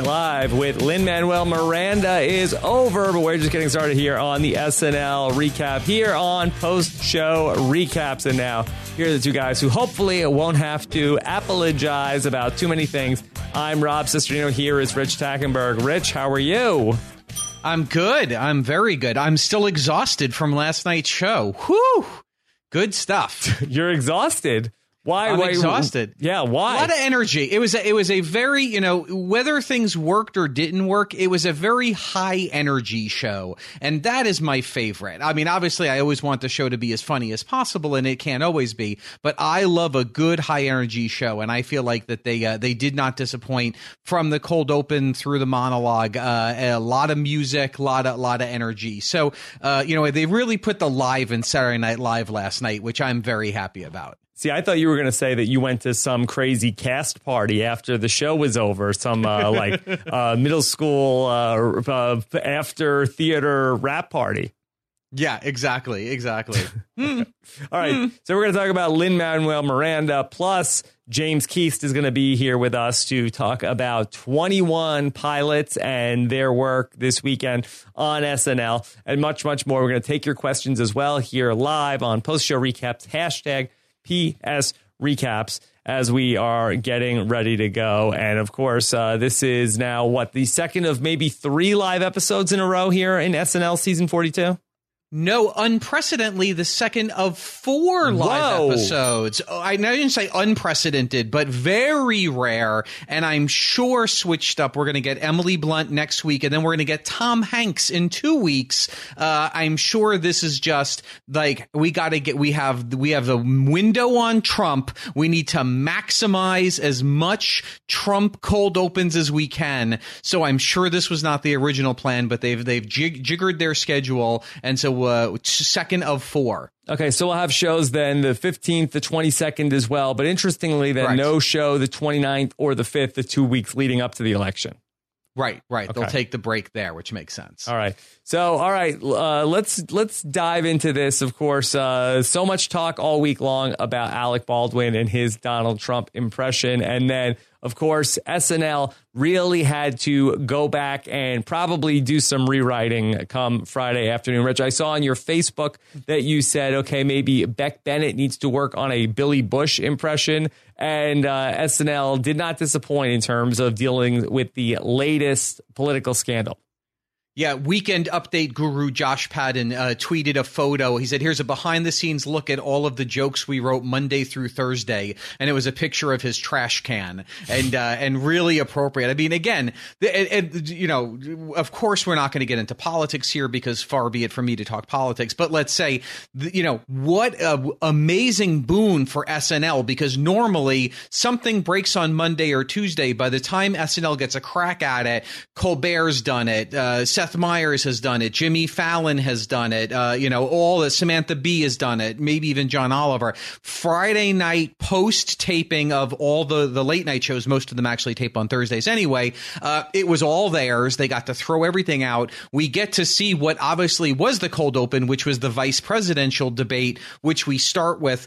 Night Live with Lin Manuel Miranda is over, but we're just getting started here on the SNL recap here on post show recaps. And now, here are the two guys who hopefully won't have to apologize about too many things. I'm Rob Cesternino. Here is Rich Tackenberg. Rich, how are you? I'm good. I'm very good. I'm still exhausted from last night's show. Whew. Good stuff. You're exhausted. Why? I'm why, exhausted. Yeah, why? A lot of energy. It was a, it was a very you know whether things worked or didn't work. It was a very high energy show, and that is my favorite. I mean, obviously, I always want the show to be as funny as possible, and it can't always be. But I love a good high energy show, and I feel like that they uh, they did not disappoint from the cold open through the monologue. Uh, a lot of music, a lot of lot of energy. So uh, you know they really put the live in Saturday Night Live last night, which I'm very happy about. See, I thought you were going to say that you went to some crazy cast party after the show was over, some uh, like uh, middle school uh, uh, after theater wrap party. Yeah, exactly, exactly. All right, so we're going to talk about Lin Manuel Miranda plus James Keast is going to be here with us to talk about 21 pilots and their work this weekend on SNL and much, much more. We're going to take your questions as well here live on post show recaps hashtag PS recaps as we are getting ready to go. And of course, uh, this is now what the second of maybe three live episodes in a row here in SNL season 42. No, unprecedentedly, the second of four live Whoa. episodes. Oh, I didn't say unprecedented, but very rare. And I'm sure switched up. We're going to get Emily Blunt next week, and then we're going to get Tom Hanks in two weeks. Uh, I'm sure this is just like we got to get. We have we have the window on Trump. We need to maximize as much Trump cold opens as we can. So I'm sure this was not the original plan, but they've they've jig- jiggered their schedule, and so uh, second of four. Okay, so we'll have shows then the 15th, the 22nd as well. But interestingly, then Correct. no show the 29th or the 5th, the two weeks leading up to the election. Right, right. They'll take the break there, which makes sense. All right. So, all right, uh, let's let's dive into this. Of course, uh, so much talk all week long about Alec Baldwin and his Donald Trump impression, and then of course SNL really had to go back and probably do some rewriting come Friday afternoon. Rich, I saw on your Facebook that you said, okay, maybe Beck Bennett needs to work on a Billy Bush impression, and uh, SNL did not disappoint in terms of dealing with the latest political scandal. Yeah, weekend update guru Josh Patten uh, tweeted a photo. He said, "Here's a behind-the-scenes look at all of the jokes we wrote Monday through Thursday," and it was a picture of his trash can, and uh, and really appropriate. I mean, again, the, and, and, you know, of course, we're not going to get into politics here because far be it from me to talk politics. But let's say, you know, what a amazing boon for SNL because normally something breaks on Monday or Tuesday. By the time SNL gets a crack at it, Colbert's done it. Uh, Seth Meyers has done it. Jimmy Fallon has done it. Uh, you know, all the Samantha Bee has done it. Maybe even John Oliver. Friday night post taping of all the the late night shows. Most of them actually tape on Thursdays anyway. Uh, it was all theirs. They got to throw everything out. We get to see what obviously was the cold open, which was the vice presidential debate, which we start with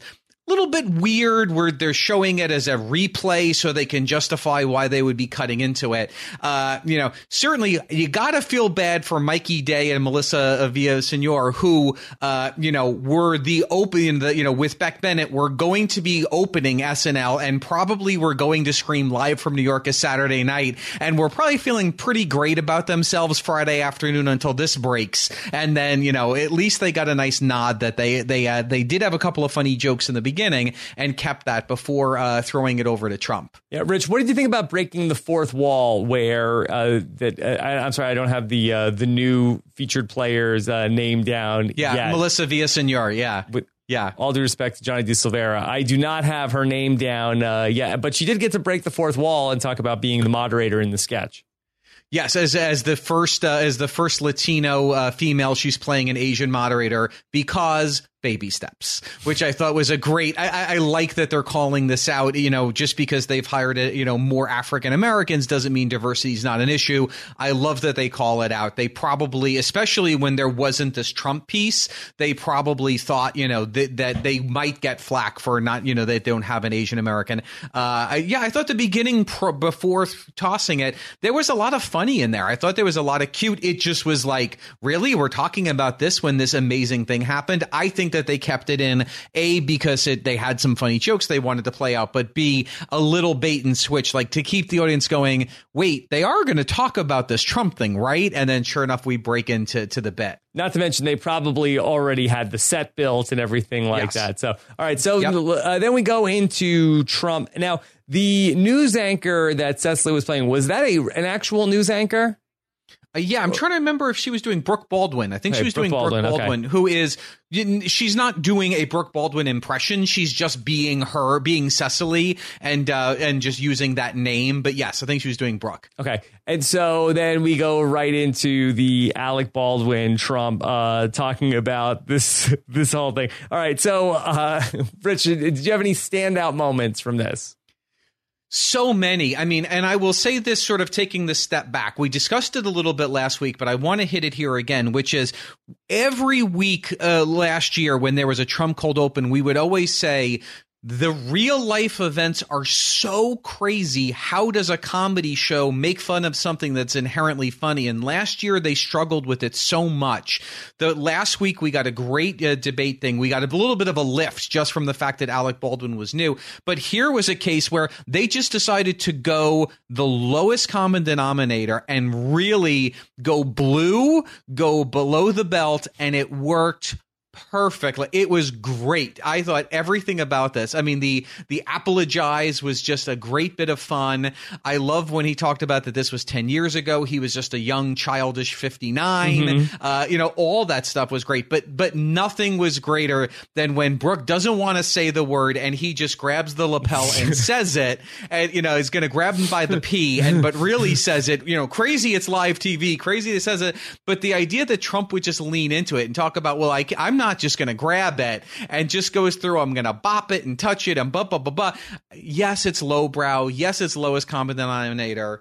little bit weird where they're showing it as a replay so they can justify why they would be cutting into it. Uh, you know, certainly you gotta feel bad for Mikey Day and Melissa Villasenor who, uh, you know, were the open, the, you know, with Beck Bennett, were going to be opening SNL and probably were going to scream live from New York a Saturday night and were probably feeling pretty great about themselves Friday afternoon until this breaks. And then, you know, at least they got a nice nod that they, they, uh, they did have a couple of funny jokes in the beginning and kept that before uh, throwing it over to Trump. Yeah, Rich, what did you think about breaking the fourth wall? Where uh, that uh, I, I'm sorry, I don't have the uh, the new featured players uh, name down. Yeah, yet. Melissa Villasenor. Yeah, With yeah. all due respect to Johnny DeSilvera, I do not have her name down uh, yet, but she did get to break the fourth wall and talk about being the moderator in the sketch. Yes, as as the first uh, as the first Latino uh, female, she's playing an Asian moderator because baby steps, which I thought was a great. I, I, I, like that they're calling this out. You know, just because they've hired a, you know more African Americans doesn't mean diversity is not an issue. I love that they call it out. They probably, especially when there wasn't this Trump piece, they probably thought you know that that they might get flack for not you know they don't have an Asian American. Uh, yeah, I thought the beginning pro, before tossing it, there was a lot of funny in there. I thought there was a lot of cute. It just was like, really, we're talking about this when this amazing thing happened. I think that they kept it in a because it, they had some funny jokes they wanted to play out, but b a little bait and switch, like to keep the audience going. Wait, they are going to talk about this Trump thing, right? And then sure enough, we break into to the bet. Not to mention they probably already had the set built and everything like yes. that. So all right, so yep. uh, then we go into Trump now. The news anchor that Cecily was playing was that a an actual news anchor? Uh, yeah, I'm trying to remember if she was doing Brooke Baldwin. I think hey, she was Brooke doing Baldwin, Brooke Baldwin, okay. who is she's not doing a Brooke Baldwin impression. She's just being her, being Cecily, and uh, and just using that name. But yes, I think she was doing Brooke. Okay, and so then we go right into the Alec Baldwin Trump uh, talking about this this whole thing. All right, so uh, Rich, did you have any standout moments from this? So many. I mean, and I will say this sort of taking the step back. We discussed it a little bit last week, but I want to hit it here again, which is every week uh, last year when there was a Trump cold open, we would always say the real life events are so crazy. How does a comedy show make fun of something that's inherently funny? And last year they struggled with it so much. The last week we got a great uh, debate thing. We got a little bit of a lift just from the fact that Alec Baldwin was new. But here was a case where they just decided to go the lowest common denominator and really go blue, go below the belt, and it worked perfectly. It was great. I thought everything about this. I mean, the the apologize was just a great bit of fun. I love when he talked about that this was 10 years ago. He was just a young childish 59. Mm-hmm. Uh, you know, all that stuff was great, but but nothing was greater than when Brooke doesn't want to say the word and he just grabs the lapel and says it and you know, is going to grab him by the P and but really says it, you know, crazy it's live TV, crazy it says it, but the idea that Trump would just lean into it and talk about, well, I, I'm not just going to grab it and just goes through. I'm going to bop it and touch it and blah, blah, blah, blah. Yes, it's lowbrow. Yes, it's lowest common denominator.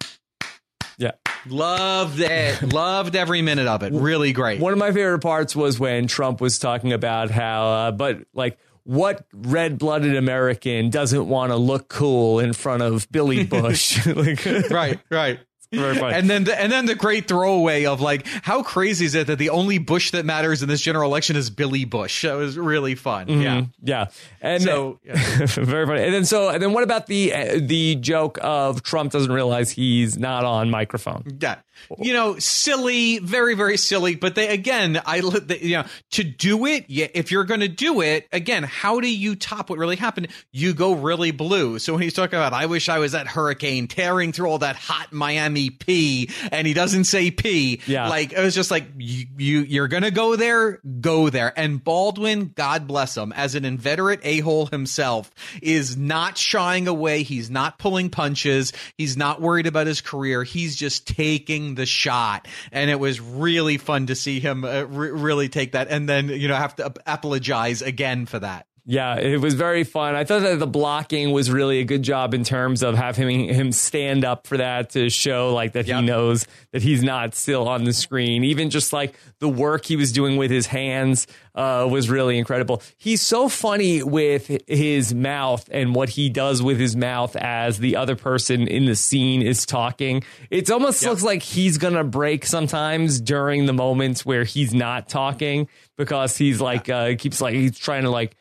Yeah. Loved it. Loved every minute of it. Really great. One of my favorite parts was when Trump was talking about how, uh, but like, what red blooded American doesn't want to look cool in front of Billy Bush? like, right, right. Very funny. And then the, and then the great throwaway of like, how crazy is it that the only Bush that matters in this general election is Billy Bush? That was really fun. Mm-hmm. Yeah, yeah. And so yeah. very funny. And then so and then what about the uh, the joke of Trump doesn't realize he's not on microphone? Yeah you know, silly, very, very silly. But they, again, I, you know, to do it, yeah, if you're going to do it, again, how do you top what really happened? You go really blue. So when he's talking about, I wish I was that hurricane tearing through all that hot Miami P, and he doesn't say P. Yeah. Like, it was just like, you, you you're going to go there, go there. And Baldwin, God bless him, as an inveterate a hole himself, is not shying away. He's not pulling punches. He's not worried about his career. He's just taking the shot, and it was really fun to see him uh, re- really take that, and then you know have to apologize again for that. Yeah, it was very fun. I thought that the blocking was really a good job in terms of having him stand up for that to show like that yep. he knows that he's not still on the screen. Even just like the work he was doing with his hands uh, was really incredible. He's so funny with his mouth and what he does with his mouth as the other person in the scene is talking. It almost yep. looks like he's gonna break sometimes during the moments where he's not talking because he's like uh, keeps like he's trying to like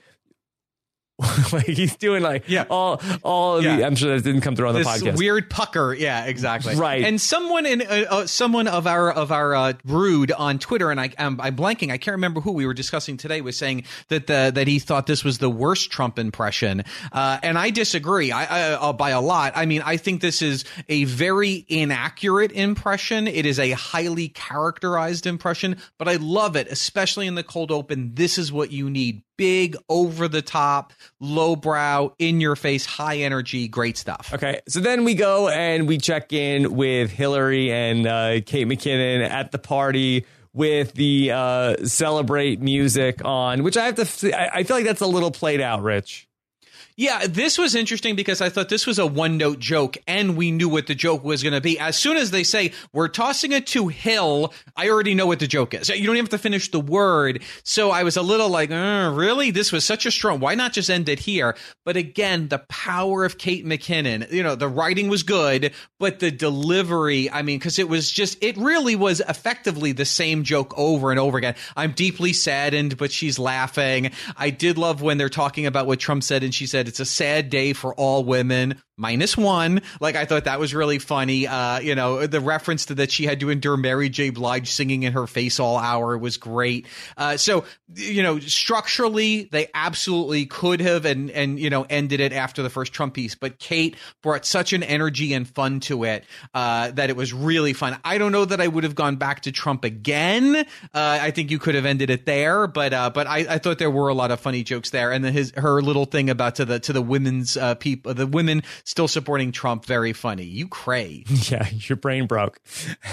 like he's doing like yeah. all all yeah. the. I'm sure that didn't come through on this the podcast. Weird pucker, yeah, exactly, right. And someone in uh, uh, someone of our of our uh, brood on Twitter, and I um, I'm blanking. I can't remember who we were discussing today. Was saying that the that he thought this was the worst Trump impression, uh, and I disagree. I, I uh, by a lot. I mean, I think this is a very inaccurate impression. It is a highly characterized impression, but I love it, especially in the cold open. This is what you need big, over the top, lowbrow, in your face, high energy, great stuff. Okay, so then we go and we check in with Hillary and uh, Kate McKinnon at the party with the uh, celebrate music on, which I have to. I, I feel like that's a little played out, Rich. Yeah, this was interesting because I thought this was a one note joke and we knew what the joke was going to be. As soon as they say, we're tossing it to Hill, I already know what the joke is. You don't even have to finish the word. So I was a little like, uh, really? This was such a strong, why not just end it here? But again, the power of Kate McKinnon, you know, the writing was good, but the delivery, I mean, because it was just, it really was effectively the same joke over and over again. I'm deeply saddened, but she's laughing. I did love when they're talking about what Trump said and she said, it's a sad day for all women minus one. Like I thought that was really funny. Uh, you know, the reference to that she had to endure Mary J. Blige singing in her face all hour was great. Uh, so you know, structurally they absolutely could have and and you know ended it after the first Trump piece, but Kate brought such an energy and fun to it uh, that it was really fun. I don't know that I would have gone back to Trump again. Uh, I think you could have ended it there, but uh, but I, I thought there were a lot of funny jokes there, and his her little thing about to the to the women's uh, people, the women still supporting Trump. Very funny. You cray. Yeah, your brain broke.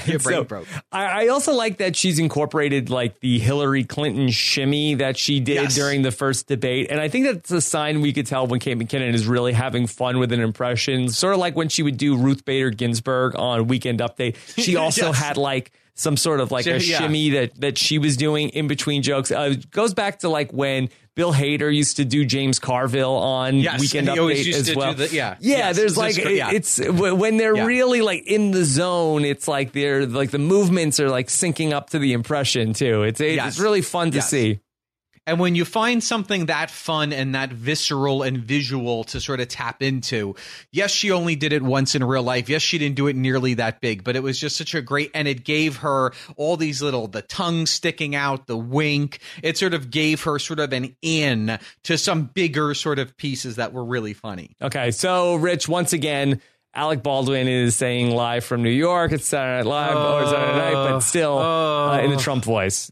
Your brain so, broke. I, I, also like that she's incorporated like the Hillary Clinton shimmy that she did yes. during the first debate, and I think that's a sign we could tell when Kate McKinnon is really having fun with an impression. Sort of like when she would do Ruth Bader Ginsburg on Weekend Update. She also yes. had like some sort of like a yeah. shimmy that that she was doing in between jokes. Uh, goes back to like when Bill Hader used to do James Carville on yes, Weekend Update as well. The, yeah, yeah. Yes, there's like yeah. it's when they're yeah. really like in the zone. It's like they're like the movements are like syncing up to the impression too. It's it's yes. really fun to see. And when you find something that fun and that visceral and visual to sort of tap into, yes, she only did it once in real life. Yes, she didn't do it nearly that big, but it was just such a great, and it gave her all these little, the tongue sticking out, the wink. It sort of gave her sort of an in to some bigger sort of pieces that were really funny. Okay. So, Rich, once again, Alec Baldwin is saying live from New York. It's Saturday Night Live uh, or Saturday Night, but still uh, uh, in the Trump voice.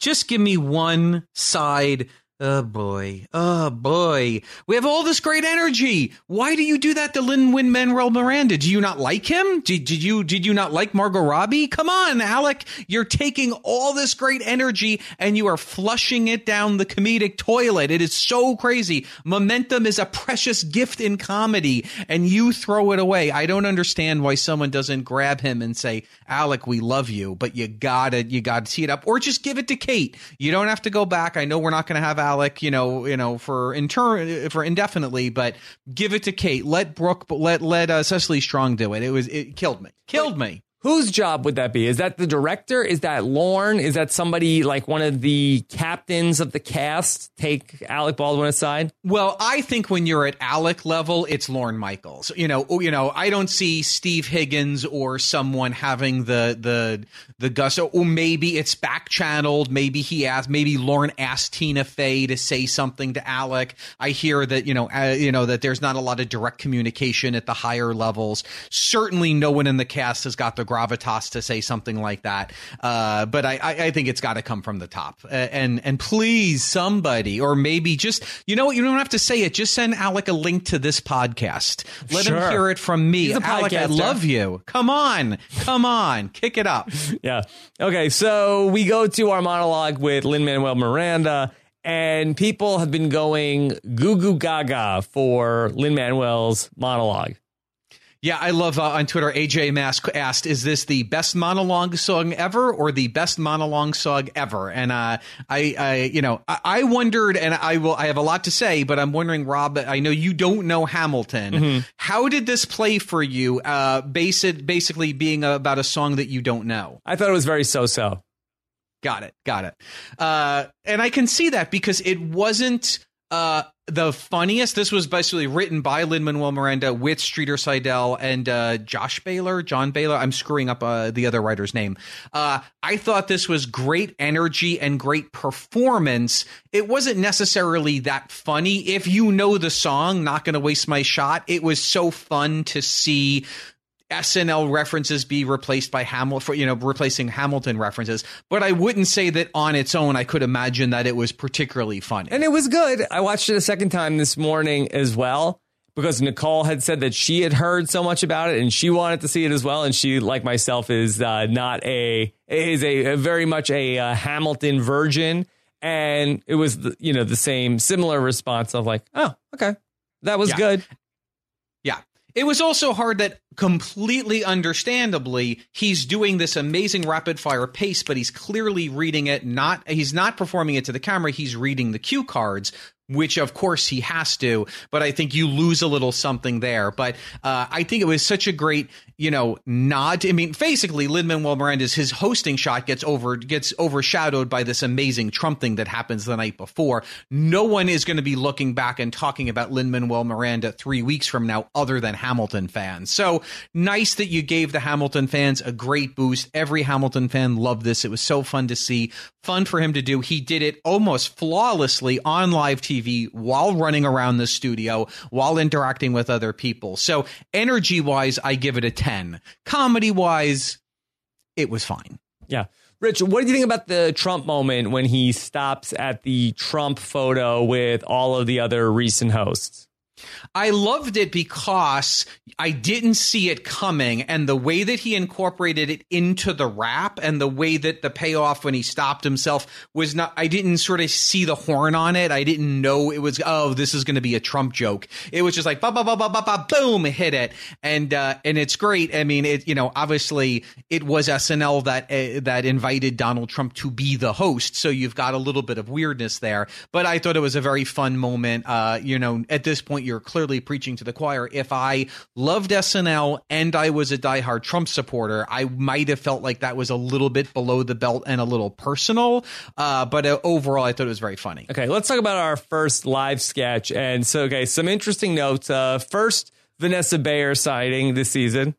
Just give me one side Oh boy. Oh boy. We have all this great energy. Why do you do that to Lin Win Manuel Miranda? Do you not like him? Did, did you did you not like Margot Robbie? Come on, Alec. You're taking all this great energy and you are flushing it down the comedic toilet. It is so crazy. Momentum is a precious gift in comedy and you throw it away. I don't understand why someone doesn't grab him and say, Alec, we love you, but you gotta you gotta tee it up. Or just give it to Kate. You don't have to go back. I know we're not gonna have Alec, you know, you know, for inter- for indefinitely, but give it to Kate. Let Brooke, let let uh, Cecily Strong do it. It was it killed me, killed me. Whose job would that be? Is that the director? Is that Lorne? Is that somebody like one of the captains of the cast? Take Alec Baldwin aside. Well, I think when you're at Alec level, it's Lorne Michaels. You know, you know, I don't see Steve Higgins or someone having the the the gusto. Or maybe it's back channeled. Maybe he asked. Maybe Lorne asked Tina Fey to say something to Alec. I hear that you know, uh, you know that there's not a lot of direct communication at the higher levels. Certainly, no one in the cast has got the gravitas to say something like that. Uh, but I, I, think it's got to come from the top. Uh, and and please, somebody, or maybe just you know what, you don't have to say it. Just send Alec a link to this podcast. Let sure. him hear it from me. Alec, I love you. Come on, come on, kick it up. yeah. Okay. So we go to our monologue with Lin Manuel Miranda and people have been going goo goo gaga for Lin Manuel's monologue. Yeah, I love uh, on Twitter. AJ Mask asked, "Is this the best monologue song ever, or the best monologue song ever?" And uh, I, I, you know, I, I, wondered, and I will. I have a lot to say, but I'm wondering, Rob. I know you don't know Hamilton. Mm-hmm. How did this play for you? Uh, basic, basically being about a song that you don't know. I thought it was very so-so. Got it. Got it. Uh, and I can see that because it wasn't uh, the funniest. This was basically written by Lin Manuel Miranda with Streeter Seidel and uh, Josh Baylor, John Baylor. I'm screwing up uh, the other writer's name. Uh, I thought this was great energy and great performance. It wasn't necessarily that funny. If you know the song, not going to waste my shot. It was so fun to see SNL references be replaced by Hamilton, you know, replacing Hamilton references. But I wouldn't say that on its own, I could imagine that it was particularly funny. And it was good. I watched it a second time this morning as well because Nicole had said that she had heard so much about it and she wanted to see it as well. And she, like myself, is uh, not a is a, a very much a uh, Hamilton virgin. And it was the, you know the same similar response of like, oh, okay, that was Yeah. good. Yeah. It was also hard that completely understandably he's doing this amazing rapid fire pace but he's clearly reading it not he's not performing it to the camera he's reading the cue cards which of course he has to but i think you lose a little something there. But uh, i think it was such a great you know nod. I mean basically lin manuel miranda's his hosting shot gets over gets overshadowed by this amazing trump thing that happens the night before. No one is going to be looking back and talking about lin manuel miranda three weeks from now other than hamilton fans. So nice that you gave the hamilton fans a great boost. Every hamilton fan loved this. It was so fun to see. Fun for him to do. He did it almost flawlessly on live tv while running around the studio while interacting with other people so energy wise i give it a 10 comedy wise it was fine Yeah. Rich, what do you think about the Trump moment when he stops at the Trump photo with all of the other recent hosts? I loved it because I didn't see it coming, and the way that he incorporated it into the rap, and the way that the payoff when he stopped himself was not. I didn't sort of see the horn on it. I didn't know it was. Oh, this is going to be a Trump joke. It was just like ba ba ba ba ba ba boom, hit it, and uh, and it's great. I mean, it you know obviously it was SNL that uh, that invited Donald Trump to be the host, so you've got a little bit of weirdness there. But I thought it was a very fun moment. Uh, you know, at this point, you're clearly preaching to the choir. If I loved SNL and I was a diehard Trump supporter, I might have felt like that was a little bit below the belt and a little personal. Uh, but uh, overall, I thought it was very funny. Okay, let's talk about our first live sketch. And so, okay, some interesting notes. Uh, first, Vanessa Bayer sighting this season.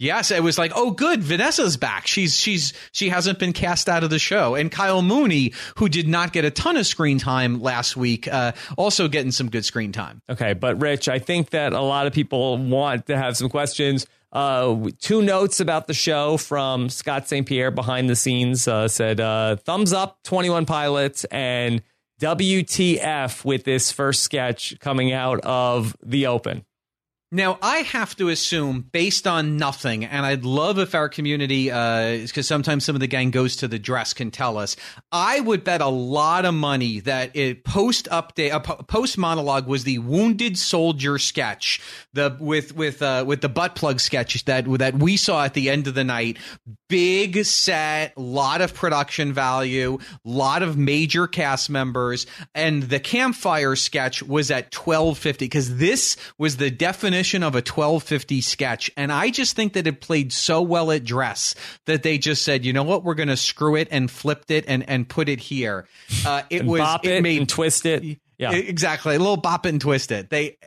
Yes, it was like, oh, good, Vanessa's back. She's she's she hasn't been cast out of the show, and Kyle Mooney, who did not get a ton of screen time last week, uh, also getting some good screen time. Okay, but Rich, I think that a lot of people want to have some questions. Uh, two notes about the show from Scott St. Pierre behind the scenes uh, said uh, thumbs up 21 pilots and WTF with this first sketch coming out of the open. Now, I have to assume, based on nothing, and I'd love if our community, because sometimes some of the gang goes to the dress, can tell us. I would bet a lot of money that it post update, uh, post monologue was the wounded soldier sketch, the with with uh, with the butt plug sketch that that we saw at the end of the night. Big set, lot of production value, lot of major cast members, and the campfire sketch was at twelve fifty because this was the definition of a 1250 sketch and i just think that it played so well at dress that they just said you know what? We're going to screw it and flipped it and and put it here. Uh it was bop it, made and twist it. Yeah. exactly. A little bop it and twist it. They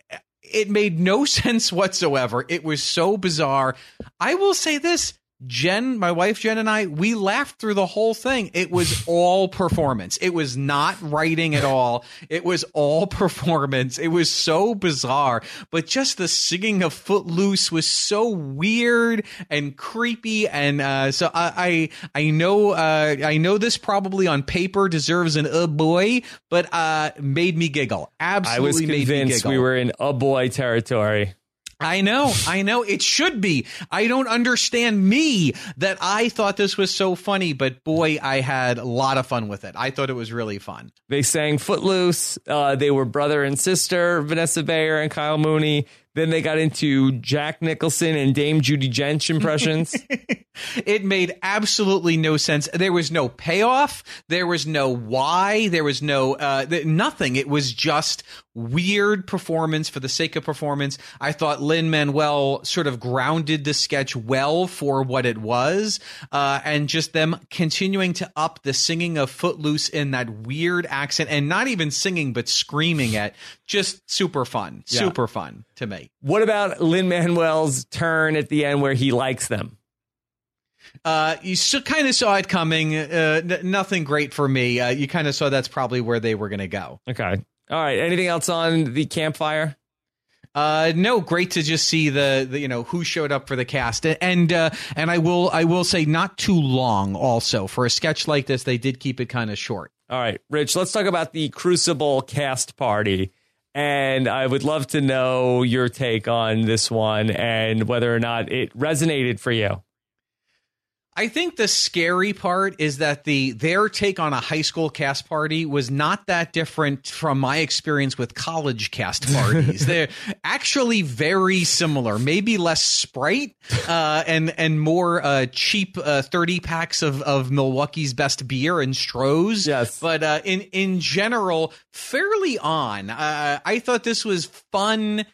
it made no sense whatsoever. It was so bizarre. I will say this Jen, my wife Jen and I, we laughed through the whole thing. It was all performance. It was not writing at all. It was all performance. It was so bizarre. But just the singing of Footloose was so weird and creepy. And uh, so I, I, I know, uh, I know this probably on paper deserves an uh boy, but uh, made me giggle. Absolutely, I was made me convinced we were in a boy territory. I know, I know. It should be. I don't understand me that I thought this was so funny, but boy, I had a lot of fun with it. I thought it was really fun. They sang Footloose. Uh, they were brother and sister, Vanessa Bayer and Kyle Mooney. Then they got into Jack Nicholson and Dame Judi Dench impressions. It made absolutely no sense. There was no payoff. There was no why. There was no uh, th- nothing. It was just weird performance for the sake of performance. I thought Lin Manuel sort of grounded the sketch well for what it was, uh, and just them continuing to up the singing of Footloose in that weird accent, and not even singing but screaming it. Just super fun, Yeah. super fun to me. what about Lin Manuel's turn at the end where he likes them? Uh, you so, kind of saw it coming. Uh, n- nothing great for me. Uh, you kind of saw that's probably where they were going to go. Okay. All right. Anything else on the campfire? Uh, no, great to just see the, the you know who showed up for the cast, and uh, and I will I will say not too long. Also, for a sketch like this, they did keep it kind of short. All right, Rich, let's talk about the Crucible cast party. And I would love to know your take on this one and whether or not it resonated for you. I think the scary part is that the their take on a high school cast party was not that different from my experience with college cast parties. They're actually very similar, maybe less sprite uh, and and more uh, cheap uh, thirty packs of, of Milwaukee's best beer and Strohs. Yes, but uh, in in general, fairly on. Uh, I thought this was fun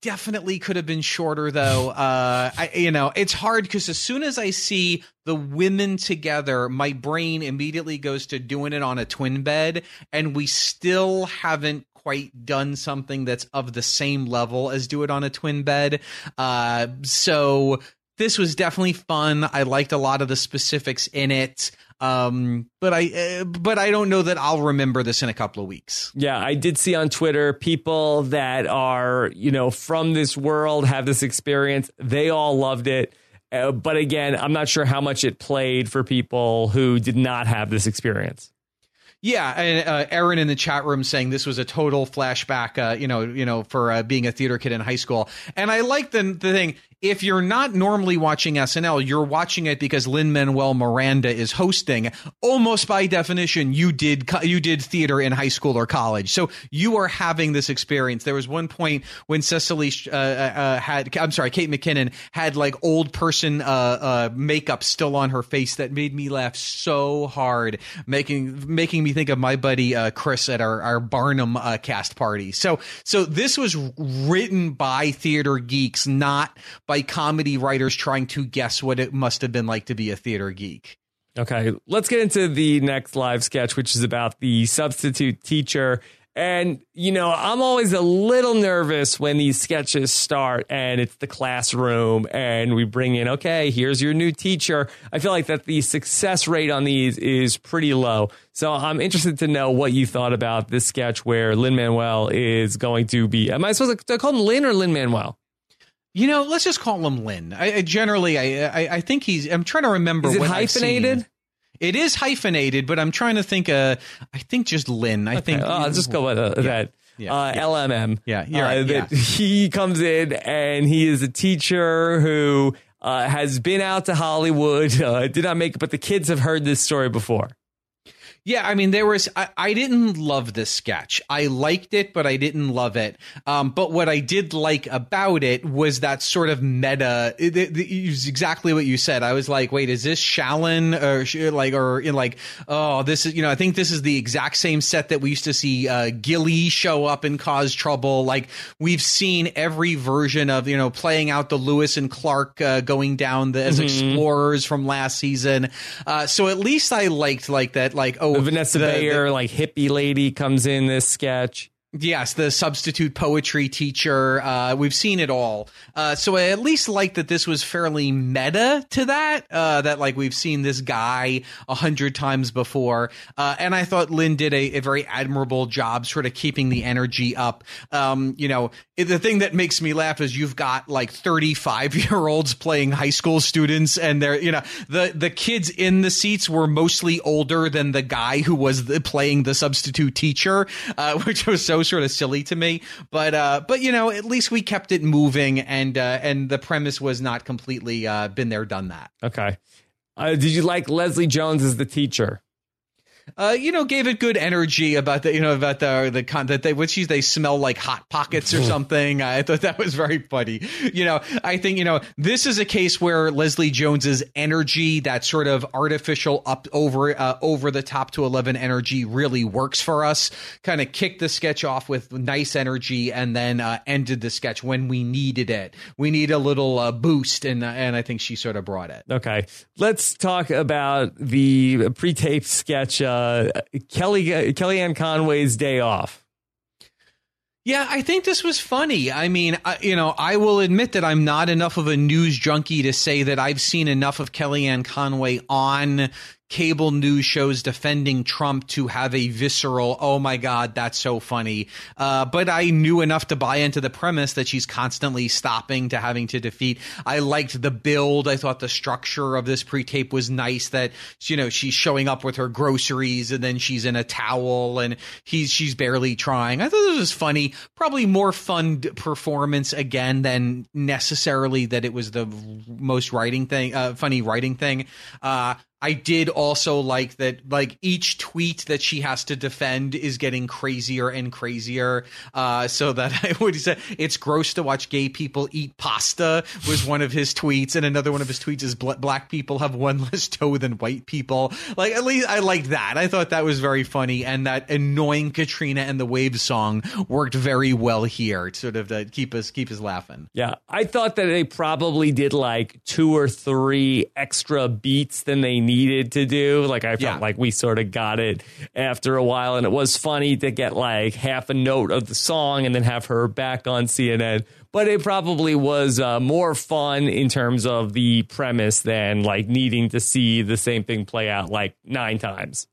definitely could have been shorter though. Uh, I, you know, it's hard because as soon as I see the women together, my brain immediately goes to doing it on a twin bed, and we still haven't quite done something that's of the same level as do it on a twin bed. Uh, so this was definitely fun. I liked a lot of the specifics in it. Um, but I, uh, but I don't know that I'll remember this in a couple of weeks. Yeah, I did see on Twitter people that are, you know, from this world have this experience. They all loved it. Uh, but again, I'm not sure how much it played for people who did not have this experience. Yeah, and uh, Aaron in the chat room saying this was a total flashback, uh, you know, you know, for uh, being a theater kid in high school. And I like the the thing if you're not normally watching SNL, you're watching it because Lin Manuel Miranda is hosting. Almost by definition, you did you did theater in high school or college, so you are having this experience. There was one point when Cecily uh, uh, uh had, I'm sorry, Kate McKinnon had like old person uh, uh, makeup still on her face that made me laugh so hard, making making me think of my buddy uh, Chris at our our Barnum cast party. So so this was written by theater geeks, not by comedy writers trying to guess what it must have been like to be a theater geek. Okay, let's get into the next live sketch, which is about the substitute teacher. And, you know, I'm always a little nervous when these sketches start and it's the classroom and we bring in, okay, here's your new teacher. I feel like that the success rate on these is pretty low. So I'm interested to know what you thought about this sketch where Lin Manuel is going to be. Am I supposed to call him Lin or Lin Manuel? You know, let's just call him Lin. I, I generally, I, I, I think he's. I'm trying to remember. Is it hyphenated? It is hyphenated, but I'm trying to think. Uh, I think just Lin. I okay. think. Oh, I'll just go with uh, yeah. that. Yeah, uh, yeah. LMM. Yeah, yeah, uh, yeah. He comes in and he is a teacher who uh, has been out to Hollywood, uh, did not make it, but the kids have heard this story before. Yeah, I mean, there was. I, I, didn't love this sketch. I liked it, but I didn't love it. Um, but what I did like about it was that sort of meta. It, it, it was exactly what you said. I was like, wait, is this Shaolin or like or in like, oh, this is you know, I think this is the exact same set that we used to see uh, Gilly show up and cause trouble. Like we've seen every version of you know playing out the Lewis and Clark uh, going down the, as mm-hmm. explorers from last season. Uh, so at least I liked like that. Like oh the Vanessa the, Bayer, the, like hippie lady, comes in this sketch. Yes, the substitute poetry teacher. Uh, we've seen it all. Uh, so I at least like that this was fairly meta to that. Uh, that like we've seen this guy a hundred times before. Uh, and I thought Lin did a, a, very admirable job, sort of keeping the energy up. Um, you know, the thing that makes me laugh is you've got like thirty-five year olds playing high school students, and they're you know the the kids in the seats were mostly older than the guy who was the, playing the substitute teacher, uh, which was so sort of silly to me. But uh, but you know, at least we kept it moving, and uh, and the premise was not completely uh, been there, done that. Okay. Uh, did you like Leslie Jones as the teacher? Uh, you know, gave it good energy about the, you know, about the the con that they which she they smell like hot pockets or something. I thought that was very funny. You know, I think you know this is a case where Leslie Jones's energy, that sort of artificial up over uh, over the top to eleven energy, really works for us. Kind of kicked the sketch off with nice energy, and then uh, ended the sketch when we needed it. We need a little uh, boost, and and I think she sort of brought it. Okay, let's talk about the pre-taped sketch uh, uh, Kelly Kellyanne Conway's day off. Yeah, I think this was funny. I mean, I, you know, I will admit that I'm not enough of a news junkie to say that I've seen enough of Kellyanne Conway on cable news shows defending Trump to have a visceral, oh my God, that's so funny. Uh, but I knew enough to buy into the premise that she's constantly stopping to having to defeat. I liked the build. I thought the structure of this pre tape was nice that, you know, she's showing up with her groceries and then she's in a towel and he's, she's barely trying. I thought this was funny. Probably more fun performance again than necessarily that it was the most writing thing, uh, funny writing thing. Uh, I did also like that, like each tweet that she has to defend is getting crazier and crazier. Uh, so that I would say it's gross to watch gay people eat pasta was one of his tweets, and another one of his tweets is black people have one less toe than white people. Like at least I liked that. I thought that was very funny, and that annoying Katrina and the Waves song worked very well here, sort of to keep us keep us laughing. Yeah, I thought that they probably did like two or three extra beats than they needed to do. Like I felt Yeah. like we sort of got it after a while, and it was funny to get like half a note of the song and then have her back on CNN. But it probably was uh, more fun in terms of the premise than like needing to see the same thing play out like nine times.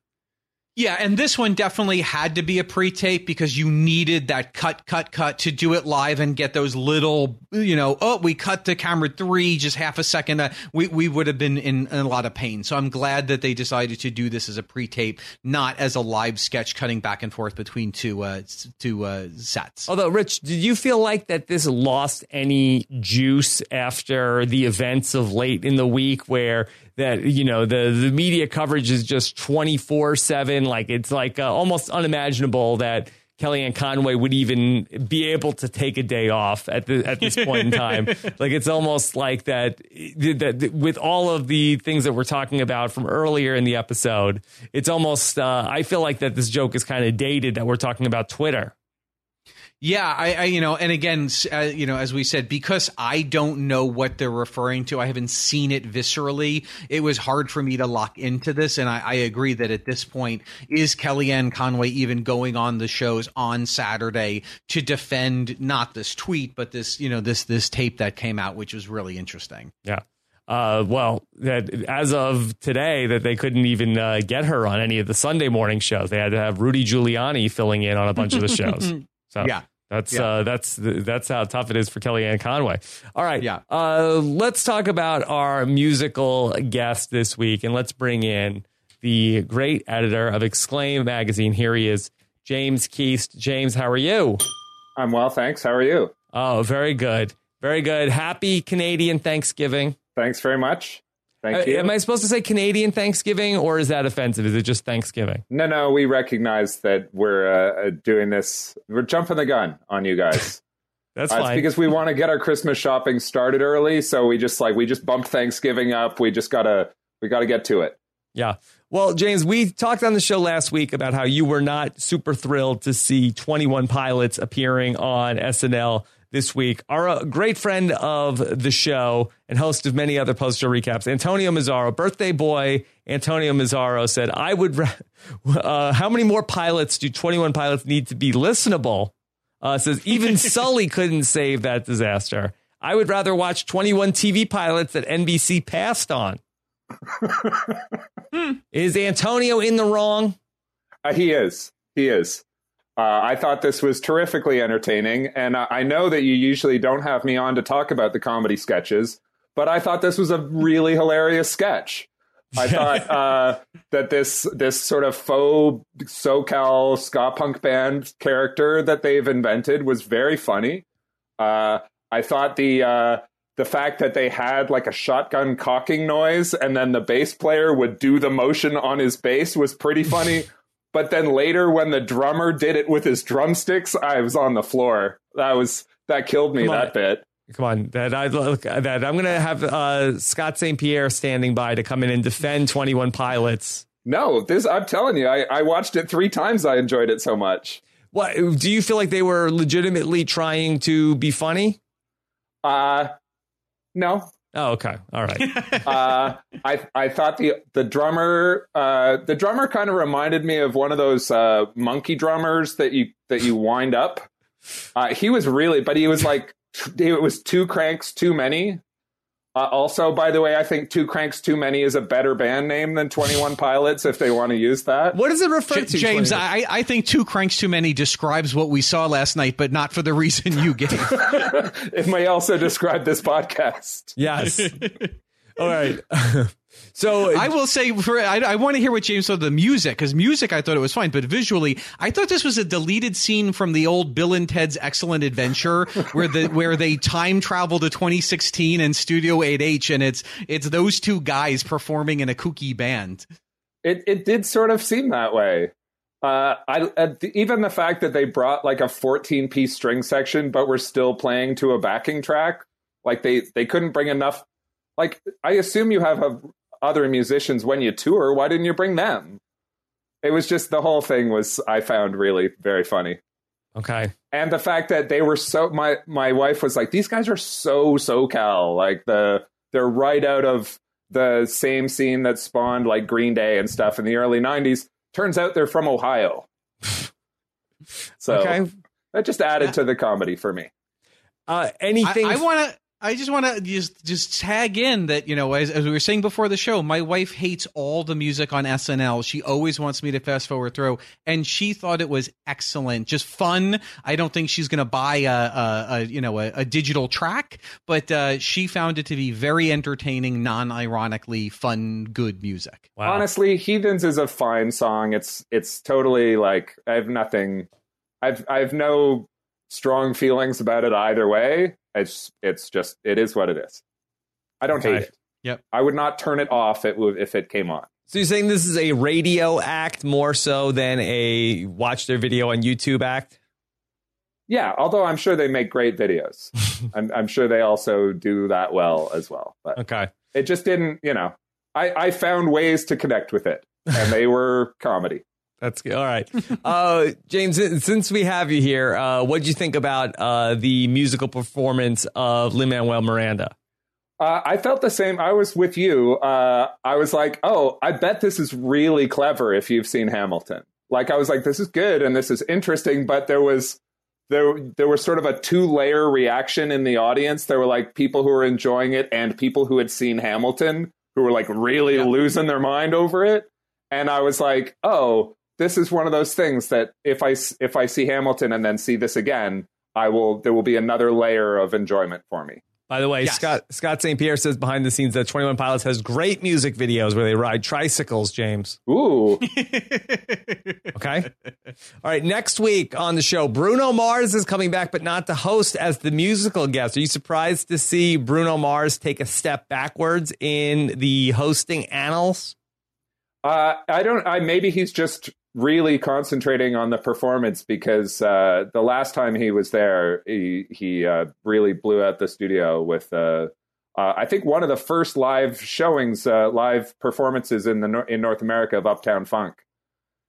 Yeah, and this one definitely had to be a pre-tape because you needed that cut, cut, cut to do it live and get those little, you know, oh, we cut to camera three, just half a second. Uh, we we would have been in, in a lot of pain. So I'm glad that they decided to do this as a pre-tape, not as a live sketch cutting back and forth between two uh, two uh, sets. Although, Rich, did you feel like that this lost any juice after the events of late in the week where that, you know, the, the media coverage is just 24 7? Like, it's like uh, almost unimaginable that Kellyanne Conway would even be able to take a day off at the at this point in time. like it's almost like that, that with all of the things that we're talking about from earlier in the episode, it's almost uh, I feel like that this joke is kind of dated that we're talking about Twitter. Yeah, I, I you know, and again, uh, you know, as we said, because I don't know what they're referring to, I haven't seen it viscerally. It was hard for me to lock into this, and I, I agree that at this point, is Kellyanne Conway even going on the shows on Saturday to defend not this tweet, but this, you know, this this tape that came out, which was really interesting. Yeah. Uh, well, that as of today, that they couldn't even uh, get her on any of the Sunday morning shows. They had to have Rudy Giuliani filling in on a bunch of the shows. So Yeah. that's Yeah. uh, that's that's how tough it is for Kellyanne Conway. All right, Yeah. Uh, let's talk about our musical guest this week, and let's bring in the great editor of Exclaim magazine. Here he is, James Keast. James, how are you? I'm well, thanks. How are you? Oh, very good, very good. Happy Canadian Thanksgiving. Thanks very much. Thank Uh, you. Am I supposed to say Canadian Thanksgiving or is that offensive? Is it just Thanksgiving? no, no, we recognize that we're uh, uh, doing this. We're jumping the gun on you guys. That's Uh, it's fine. because we want to get our Christmas shopping started early, so we just like we just bumped Thanksgiving up. We just gotta we gotta get to it. yeah. Well, James, we talked on the show last week about how you were not super thrilled to see 21 Pilots appearing on SNL this week. Our uh, great friend of the show and host of many other post show recaps, Antonio Mazzaro, birthday boy Antonio Mazzaro, said, I would, ra- uh, how many more pilots do 21 pilots need to be listenable? Uh, says, even Sully couldn't save that disaster. I would rather watch 21 TV pilots that NBC passed on. Is Antonio in the wrong? Uh, he is. He is. Uh, I thought this was terrifically entertaining, and I, I know that you usually don't have me on to talk about the comedy sketches, but I thought this was a really hilarious sketch. I thought uh, that this this sort of faux SoCal ska punk band character that they've invented was very funny. Uh, I thought the uh, the fact that they had like a shotgun cocking noise and then the bass player would do the motion on his bass was pretty funny. but then later when the drummer did it with his drumsticks, I was on the floor. That was that killed me that bit. Come on, that I look that I'm gonna have uh, Scott St. Pierre standing by to come in and defend 21 pilots. No, this I'm telling you, I, I watched it three times. I enjoyed it so much. What do you feel like they were legitimately trying to be funny? Uh no, Oh, okay, all right. uh, I I thought the the drummer uh, the drummer kind of reminded me of one of those uh, monkey drummers that you that you wind up. Uh, he was really, but he was like it was two cranks too many. Uh, also, by the way, I think Two Cranks Too Many is a better band name than 21 Pilots if they want to use that. What does it refer J- to? James, 21? I, I think two cranks too many describes what we saw last night, but not for the reason you gave. it may also describe this podcast. yes. All right. so I will say, for, I, I want to hear what James thought of the music because music I thought it was fine, but visually I thought this was a deleted scene from the old Bill and Ted's Excellent Adventure where the where they time travel to 2016 and Studio 8H, and it's it's those two guys performing in a kooky band. It it did sort of seem that way. Uh, I uh, even the fact that they brought like a 14 piece string section, but were still playing to a backing track. Like they they couldn't bring enough. Like I assume you have a, other musicians when you tour. Why didn't you bring them? It was just the whole thing was I found really very funny. okay. and the fact that they were so my my wife was like these guys are so SoCal like the they're right out of the same scene that spawned like Green Day and stuff in the early 90s turns out they're from Ohio so Okay. that just added to the comedy for me Uh, I, anything? I want to. I just want to just just tag in that you know as, as we were saying before the show, my wife hates all the music on SNL. She always wants me to fast forward through, and she thought it was excellent, just fun. I don't think she's going to buy a, a, a you know a, a digital track, but uh, she found it to be very entertaining, non-ironically fun, good music. wow. honestly Heathens is a fine song it's it's totally like I have nothing I've I have no strong feelings about it either way it's it's just it is what it is I don't Okay. hate it Yep. I would not turn it off if it came on So you're saying this is a radio act more so than a watch their video on YouTube act? Yeah, although I'm sure they make great videos. I'm, I'm sure they also do that well as well. But Okay. it just didn't, you know, I, I found ways to connect with it, and they were comedy. That's good. All right. Uh, James, since we have you here, uh, what did you think about uh, the musical performance of Lin Manuel Miranda? Uh, I felt the same. I was with you. Uh, I was like, oh, I bet this is really clever if you've seen Hamilton. Like, I was like, this is good and this is interesting, but there was. There, there was sort of a two layer reaction in the audience. There were like people who were enjoying it and people who had seen Hamilton who were like really Yeah. losing their mind over it. And I was like, oh, this is one of those things that if I s- if I see Hamilton and then see this again, I will there will be another layer of enjoyment for me. By the way, Yes. Scott Scott St. Pierre says behind the scenes that 21 Pilots has great music videos where they ride tricycles, James. Ooh, Okay. All right. Next week on the show, Bruno Mars is coming back, but not to host as the musical guest. Are you surprised to see Bruno Mars take a step backwards in the hosting annals? uh, I don't. I maybe he's just really concentrating on the performance because uh, the last time he was there, he he uh, really blew out the studio with. Uh, uh, I think one of the first live showings, uh, live performances in the in North America of Uptown Funk.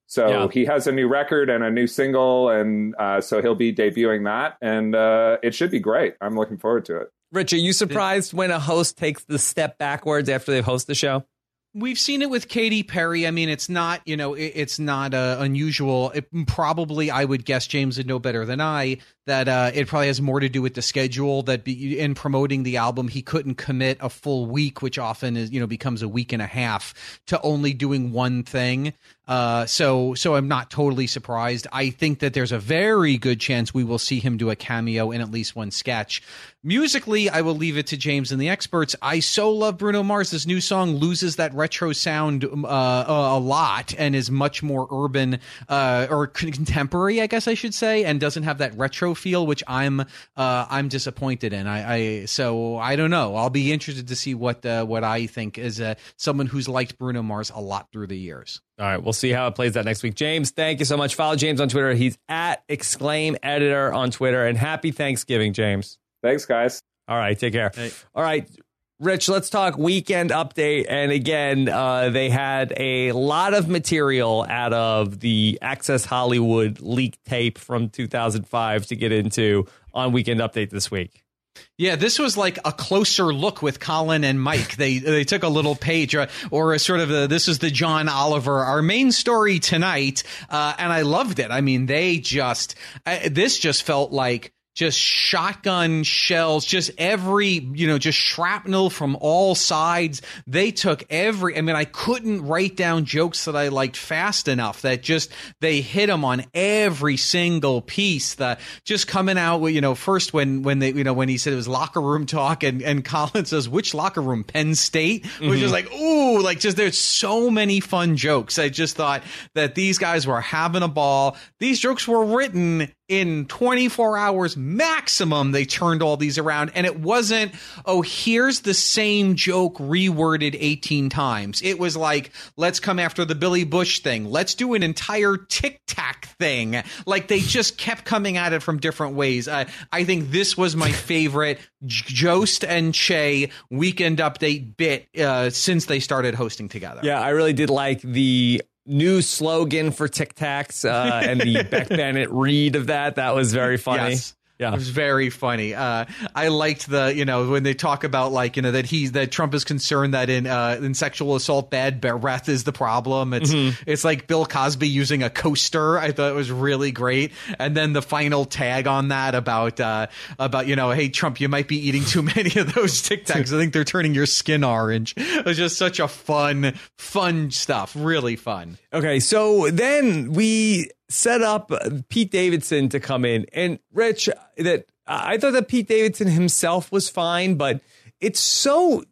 So Yeah. he has a new record and a new single, and uh, so he'll be debuting that, and uh, it should be great. I'm looking forward to it. Rich, are you surprised when a host takes the step backwards after they've hosted the show? We've seen it with Katy Perry. I mean, it's not you know it, it's not uh, unusual. It, probably, I would guess James would know better than I that uh, it probably has more to do with the schedule. That be, in promoting the album, he couldn't commit a full week, which often is you know becomes a week and a half to only doing one thing. Uh, so so I'm not totally surprised. I think that there's a very good chance we will see him do a cameo in at least one sketch. Musically, I will leave it to James and the experts. I so love Bruno Mars. This new song loses that retro sound uh, a lot and is much more urban uh, or contemporary, I guess I should say, and doesn't have that retro feel, which I'm uh, I'm disappointed in. I, I so I don't know. I'll be interested to see what uh, what I think as uh, someone who's liked Bruno Mars a lot through the years. All right, we'll see how it plays out next week. James, thank you so much. Follow James on Twitter. He's at exclaim editor on Twitter. And happy Thanksgiving, James. Thanks, guys. All right, take care. Hey. All right, Rich, let's talk weekend update. And again, uh, they had a lot of material out of the Access Hollywood leak tape from 2005 to get into on Weekend Update this week. Yeah, this was like a closer look with Colin and Mike. They they took a little page or, or a sort of a, this is the John Oliver our main story tonight, uh, and I loved it. I mean, they just uh, this just felt like just shotgun shells, just every, you know, just shrapnel from all sides. They took every, I mean, I couldn't write down jokes that I liked fast enough that just, they hit them on every single piece that just coming out, you know, first when, when they, you know, when he said it was locker room talk and, and Colin says, which locker room? Penn State? Mm-hmm. Which is like, ooh, like just there's so many fun jokes. I just thought that these guys were having a ball. These jokes were written in 24 hours maximum they turned all these around. And it wasn't oh here's the same joke reworded 18 times. It was like let's come after the billy bush thing. Let's do an entire tic tac thing. Like they just kept coming at it from different ways. Uh, i think this was my favorite jost and che weekend update bit uh, since they started hosting together. Yeah i really did like the new slogan for Tic Tacs uh, and the Beck Bennett read of that. That was very funny. Yes. Yeah. It was very funny. Uh, I liked the, you know, when they talk about like, you know, that he's, that Trump is concerned that in, uh, in sexual assault, bad breath is the problem. It's, mm-hmm. it's like Bill Cosby using a coaster. I thought it was really great. And then the final tag on that about, uh, about, you know, hey, Trump, you might be eating too many of those Tic Tacs. I think they're turning your skin orange. It was just such a fun, fun stuff. Really fun. Okay. So then we, set up uh, Pete Davidson to come in. And Rich, that I thought that Pete Davidson himself was fine, but it's so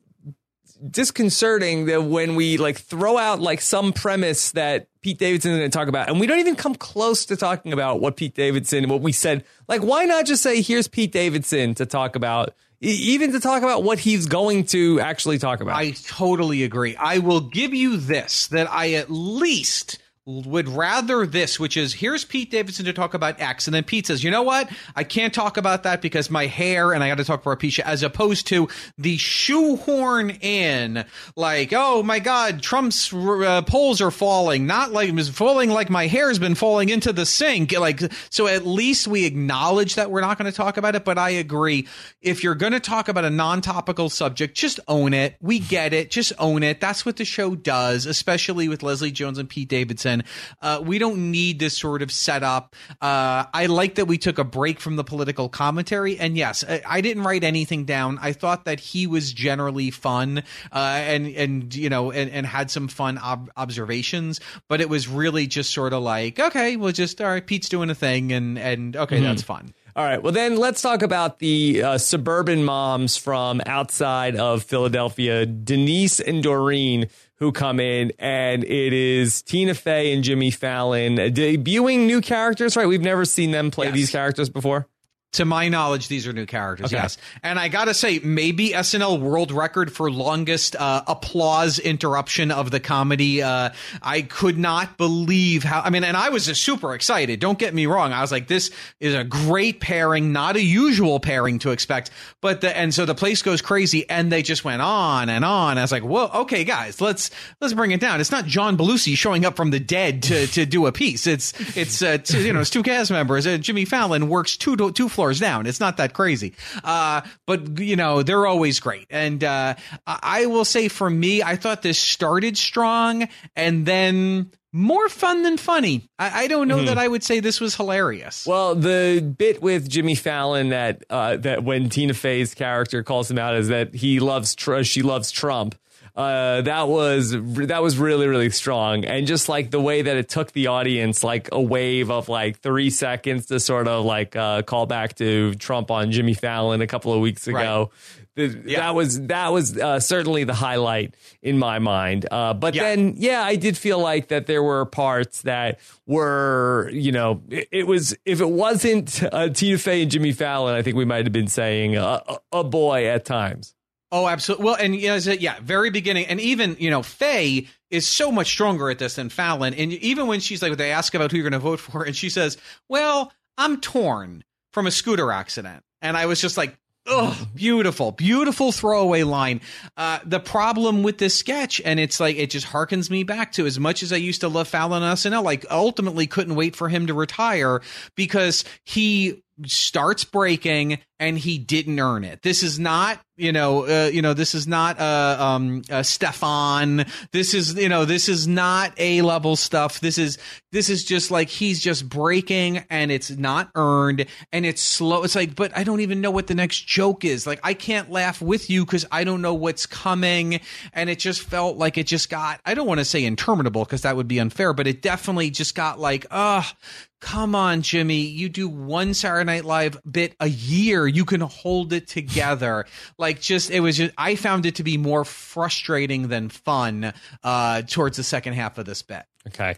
disconcerting that when we like throw out like some premise that Pete Davidson is going to talk about, and we don't even come close to talking about what Pete Davidson, what we said. Like, why not just say, here's Pete Davidson to talk about, even to talk about what he's going to actually talk about? I totally agree. I will give you this that I at least would rather this, which is here's Pete Davidson to talk about X, and then Pete says, you know what, I can't talk about that because my hair, and I got to talk for Apisha, as opposed to the shoehorn in, like, oh my God, Trump's uh, polls are falling, not like it's falling like my hair's been falling into the sink, like so. At least we acknowledge that we're not going to talk about it, but I agree. If you're going to talk about a non-topical subject, just own it. We get it. Just own it. That's what the show does, especially with Leslie Jones and Pete Davidson. Uh, we don't need this sort of setup. Uh, I like that we took a break from the political commentary. And yes, I, I didn't write anything down. I thought that he was generally fun uh, and and you know and, and had some fun ob- observations. But it was really just sort of like, okay, well, just all right, Pete's doing a thing, and and okay, mm-hmm. that's fun. All right. Well, then let's talk about the uh, suburban moms from outside of Philadelphia, Denise and Doreen, who come in, and it is Tina Fey and Jimmy Fallon debuting new characters. Right? We've never seen them play yes. these characters before. To my knowledge, these are new characters. Okay. Yes, and I gotta say, maybe SNL world record for longest uh, applause interruption of the comedy. Uh, I could not believe how. I mean, and I was super excited. Don't get me wrong. I was like, this is a great pairing, not a usual pairing to expect. But the and so the place goes crazy, and they just went on and on. I was like, well, okay, guys, let's let's bring it down. It's not John Belushi showing up from the dead to to do a piece. It's it's uh, two, you know it's two cast members. Uh, Jimmy Fallon works two two floors floors down. It's not that crazy. Uh, but you know, they're always great. And, uh, I will say for me, I thought this started strong and then more fun than funny. I, I don't know mm-hmm. that I would say this was hilarious. Well, the bit with Jimmy Fallon that uh, that when Tina Fey's character calls him out is that he loves tr- she loves Trump uh, that was that was really really strong, and just like the way that it took the audience like a wave of like three seconds to sort of like uh, call back to Trump on Jimmy Fallon a couple of weeks ago. Right. yeah. That was that was uh, certainly the highlight in my mind. Uh, but yeah. then, yeah, I did feel like that there were parts that were, you know, it, it was if it wasn't uh, Tina Fey and Jimmy Fallon, I think we might have been saying uh, a boy at times. Oh, absolutely. Well, and know, yeah, very beginning, and even you know, Fey is so much stronger at this than Fallon. And even when she's like, they ask about who you're going to vote for, and she says, "Well, I'm torn from a scooter accident," and I was just like, Oh, beautiful, beautiful throwaway line. Uh, the problem with this sketch, and it's like it just harkens me back to as much as I used to love Fallon on SNL. Like ultimately, couldn't wait for him to retire because he starts breaking and he didn't earn it. This is not, you know, uh, you know, this is not uh, um, uh, Stefon. This is, you know, this is not A level stuff. This is this is just like he's just breaking, and it's not earned, and it's slow. It's like, but I don't even know what the next joke is. Like, I can't laugh with you because I don't know what's coming, and it just felt like it just got. I don't want to say interminable because that would be unfair, but it definitely just got like, ah. Come on, Jimmy. You do one Saturday Night Live bit a year. You can hold it together. like, just, it was just, I found it to be more frustrating than fun uh, towards the second half of this bit. Okay.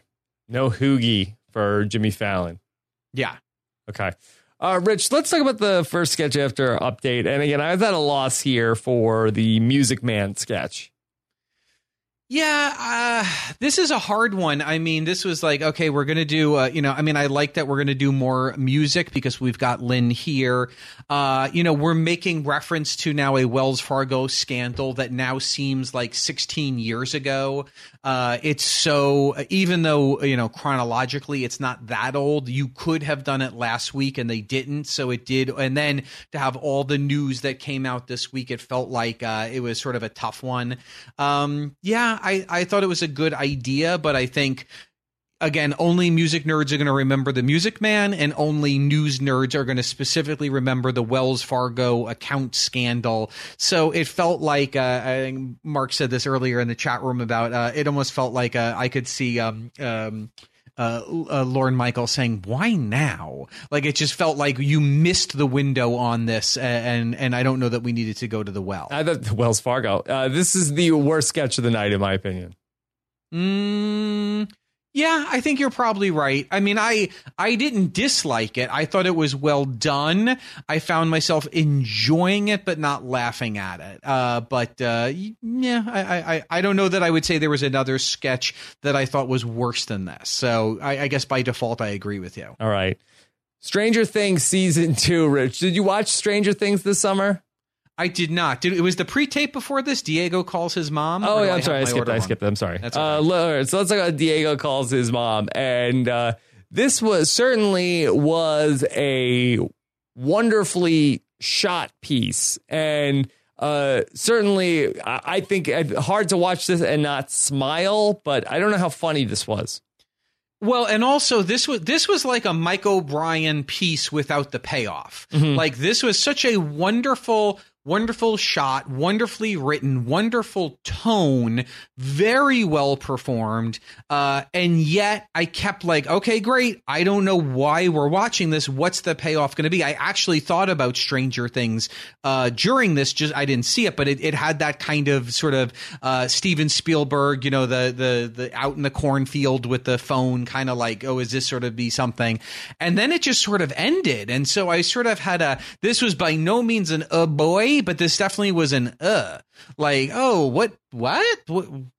No hoogie for Jimmy Fallon. Yeah. Okay. Uh, Rich, let's talk about the first sketch after update. And again, I was at a loss here for the Music Man sketch. Yeah, uh, this is a hard one. I mean, this was like, okay, we're going to do, uh, you know, I mean, I like that we're going to do more music because we've got Lin here. Uh, you know, we're making reference to now a Wells Fargo scandal that now seems like 16 years ago. Uh, it's so, even though, you know, chronologically it's not that old, you could have done it last week and they didn't. So it did. And then to have all the news that came out this week, it felt like uh, it was sort of a tough one. Um, yeah, I, I thought it was a good idea, but I think again, only music nerds are going to remember the Music Man, and only news nerds are going to specifically remember the Wells Fargo account scandal. So it felt like uh, I think Mark said this earlier in the chat room about uh, it. Almost felt like uh, I could see. Um, um, uh, uh, Lorne Michael saying, "Why now?" Like it just felt like you missed the window on this, and and I don't know that we needed to go to the well. I thought the Wells Fargo. Uh, this is the worst sketch of the night, in my opinion. Mm, yeah, I think you're probably right. I mean, I I didn't dislike it. I thought it was well done. I found myself enjoying it, but not laughing at it. Uh, but uh, yeah, I, I I don't know that I would say there was another sketch that I thought was worse than this. So I, I guess by default, I agree with you. All right, Stranger Things season two. Rich, did you watch Stranger Things this summer? I did not. Did, it was the pre-tape before this. Diego calls his mom. Oh, yeah, I'm sorry. I skipped. I skipped. It. I'm sorry. That's uh, so let's talk about Diego calls his mom, and uh, this was certainly was a wonderfully shot piece, and uh, certainly I, I think it's hard to watch this and not smile, but I don't know how funny this was. Well, and also this was this was like a Mike O'Brien piece without the payoff. Mm-hmm. Like this was such a wonderful wonderful shot, wonderfully written, wonderful tone, very well performed. Uh, and yet I kept like, okay, great. I don't know why we're watching this. What's the payoff going to be? I actually thought about Stranger Things uh, during this. Just I didn't see it, but it, it had that kind of sort of uh, Steven Spielberg, you know, the the the out in the cornfield with the phone, kind of like, oh, is this sort of be something? And then it just sort of ended, and so I sort of had a. This was by no means an uh boy but this definitely was an uh. Like, oh, what, what,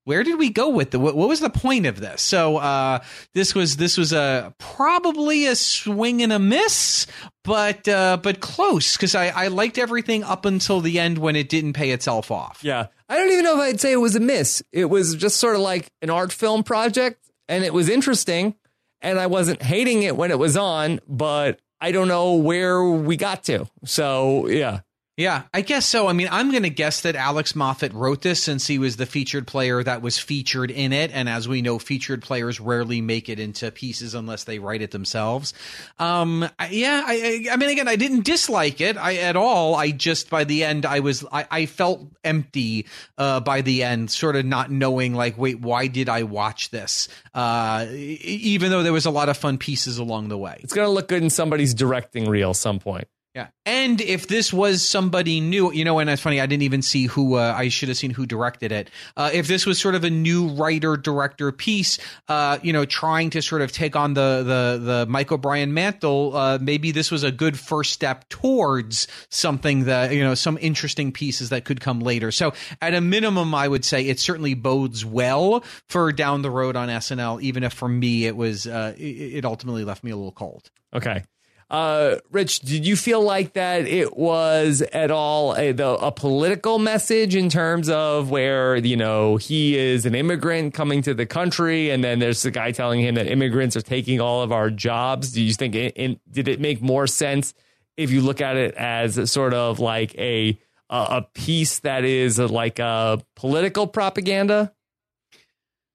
where did we go with the? What, what was the point of this? So, uh, this was this was a probably a swing and a miss, but uh, but close because I I liked everything up until the end when it didn't pay itself off. Yeah, I don't even know if I'd say it was a miss. It was just sort of like an art film project, and it was interesting, and I wasn't hating it when it was on, but I don't know where we got to. So yeah. Yeah, I guess so. I mean, I'm going to guess that Alex Moffat wrote this since he was the featured player that was featured in it. And as we know, featured players rarely make it into pieces unless they write it themselves. Um, yeah, I, I, mean, again, I didn't dislike it I, at all. I just, by the end, I was, I, I felt empty uh, by the end, sort of not knowing, like, wait, why did I watch this? Uh, even though there was a lot of fun pieces along the way. It's going to look good in somebody's directing reel some point. Yeah. And if this was somebody new, you know, and it's funny, I didn't even see who, uh, I should have seen who directed it. Uh, if this was sort of a new writer director piece, uh, you know, trying to sort of take on the, the, the Mike O'Brien mantle, uh, maybe this was a good first step towards something that, you know, some interesting pieces that could come later. So at a minimum, I would say it certainly bodes well for down the road on SNL, even if for me it was, uh, it, it ultimately left me a little cold. Okay. Uh, Rich, did you feel like that it was at all a, the, a political message in terms of where, you know, he is an immigrant coming to the country and then there's the guy telling him that immigrants are taking all of our jobs? Do you think it, it, did it make more sense if you look at it as sort of like a a piece that is like a political propaganda.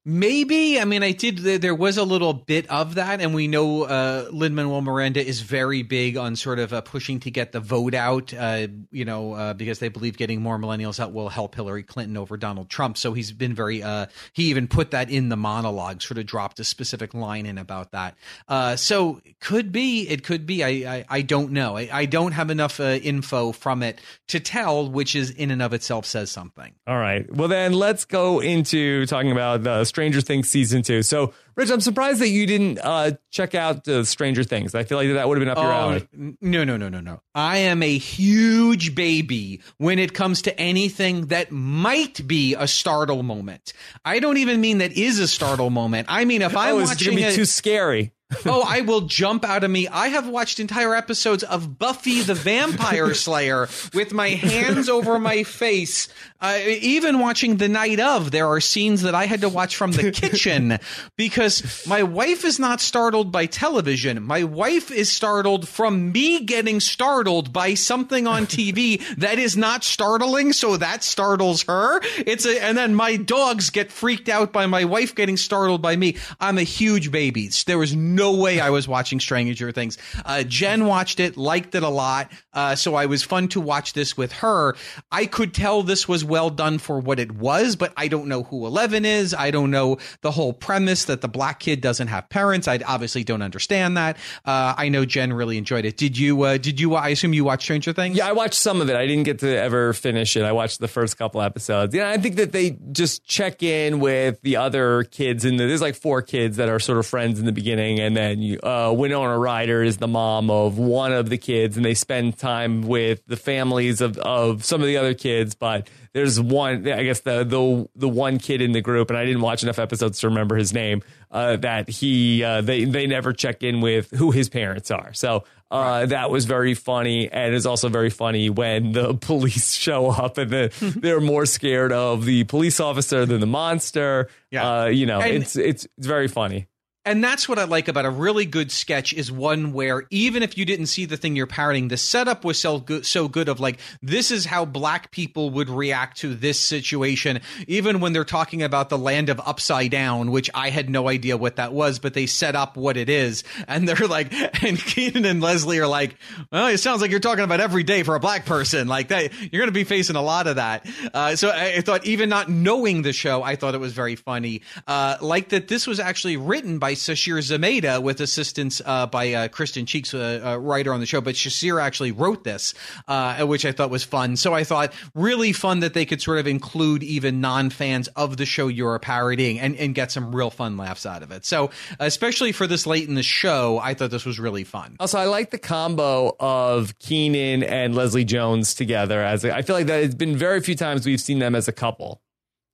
Maybe. I mean, I did. There was a little bit of that, and we know uh, Lin Manuel Miranda is very big on sort of uh, pushing to get the vote out. Uh, you know, uh, because they believe getting more millennials out will help Hillary Clinton over Donald Trump. So he's been very. Uh, he even put that in the monologue, sort of dropped a specific line in about that. Uh, so could be. It could be. I. I, I don't know. I, I, don't have enough info from it to tell, which is in and of itself says something. All right. Well, then let's go into talking about the Stranger Things season two. So, Rich, I'm surprised that you didn't uh, check out uh, Stranger Things. I feel like that would have been up your oh, alley. No, no, no, no, no. I am a huge baby when it comes to anything that might be a startle moment. I don't even mean that is a startle moment. I mean if I'm oh, watching, be too scary. oh, I will jump out of me. I have watched entire episodes of Buffy the Vampire Slayer with my hands over my face. Uh, even watching the night of, there are scenes that I had to watch from the kitchen because my wife is not startled by television. My wife is startled from me getting startled by something on TV that is not startling, so that startles her. It's a, and then my dogs get freaked out by my wife getting startled by me. I'm a huge baby. There was no way I was watching Stranger Things. Uh, Jen watched it, liked it a lot, uh, so I was fun to watch this with her. I could tell this was well done for what it was, but I don't know who Eleven is. I don't know the whole premise that the black kid doesn't have parents. I obviously don't understand that. Uh, I know Jen really enjoyed it. Did you? Uh, did you? I assume you watched Stranger Things. Yeah, I watched some of it. I didn't get to ever finish it. I watched the first couple episodes. Yeah, I think that they just check in with the other kids, and there's like four kids that are sort of friends in the beginning, and then you, uh, Winona Ryder is the mom of one of the kids, and they spend time with the families of, of some of the other kids. But there's one, I guess the the the one kid in the group, and I didn't watch enough episodes to remember his name. Uh, that he uh, they they never check in with who his parents are. So uh, that was very funny, and it's also very funny when the police show up and the, they're more scared of the police officer than the monster. Yeah, uh, you know, and, it's it's it's very funny. And that's what I like about a really good sketch is one where even if you didn't see the thing you're parroting, the setup was so good, so good of like, this is how black people would react to this situation. Even when they're talking about the land of upside down, which I had no idea what that was, but they set up what it is. And they're like, and Kenan and Leslie are like, well, it sounds like you're talking about every day for a black person. Like that, you're going to be facing a lot of that. Uh, so I, I, thought even not knowing the show, I thought it was very funny. Uh, like that this was actually written by Sasheer Zamata with assistance uh, by uh, Kristen Cheeks, a, a, writer on the show. But Sasheer actually wrote this, uh, which I thought was fun. So I thought really fun that they could sort of include even non fans of the show you're parodying and, and get some real fun laughs out of it. So especially for this late in the show, I thought this was really fun. Also, I like the combo of Kenan and Leslie Jones together. As a, I feel like that it's been very few times we've seen them as a couple.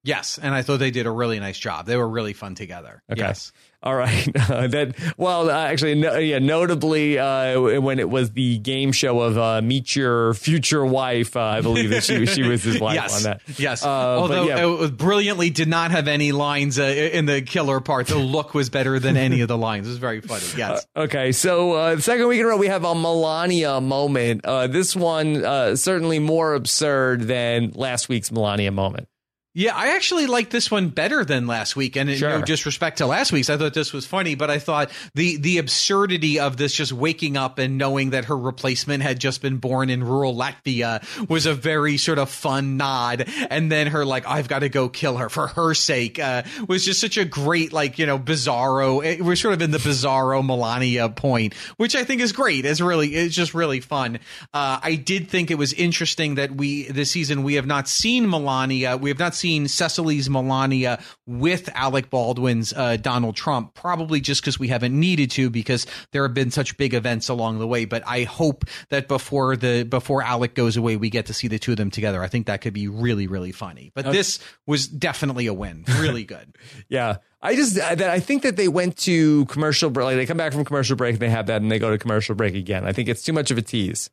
Yes, and I thought they did a really nice job. They were really fun together. Okay. Yes. All right. Uh, that well, uh, actually, no, yeah. Notably, uh, when it was the game show of uh, Meet Your Future Wife, uh, I believe that she she was his wife yes. on that. Yes. Uh, Although yeah. it brilliantly did not have any lines in the killer part. The look was better than any of the lines. It was very funny. Yes. okay. So the second week in a row, we have a Melania moment. this one certainly more absurd than last week's Melania moment. Yeah, I actually like this one better than last week. And sure. no disrespect to last week's, I thought this was funny, but I thought the the absurdity of this just waking up and knowing that her replacement had just been born in rural Latvia was a very sort of fun nod. And then her like, I've got to go kill her for her sake, uh, was just such a great like you know bizarro. We're sort of in the bizarro Melania point, which I think is great. It's really it's just really fun. Uh, I did think it was interesting that we this season we have not seen Melania. We have not seen Cecily's Melania with Alec Baldwin's uh, Donald Trump, probably just because we haven't needed to because there have been such big events along the way. But I hope that before the before Alec goes away, we get to see the two of them together. I think that could be really really funny. But okay. this was definitely a win. Really good. yeah. I just that I think that they went to commercial break. Like they come back from commercial break, they have that, and they go to commercial break again. I think it's too much of a tease.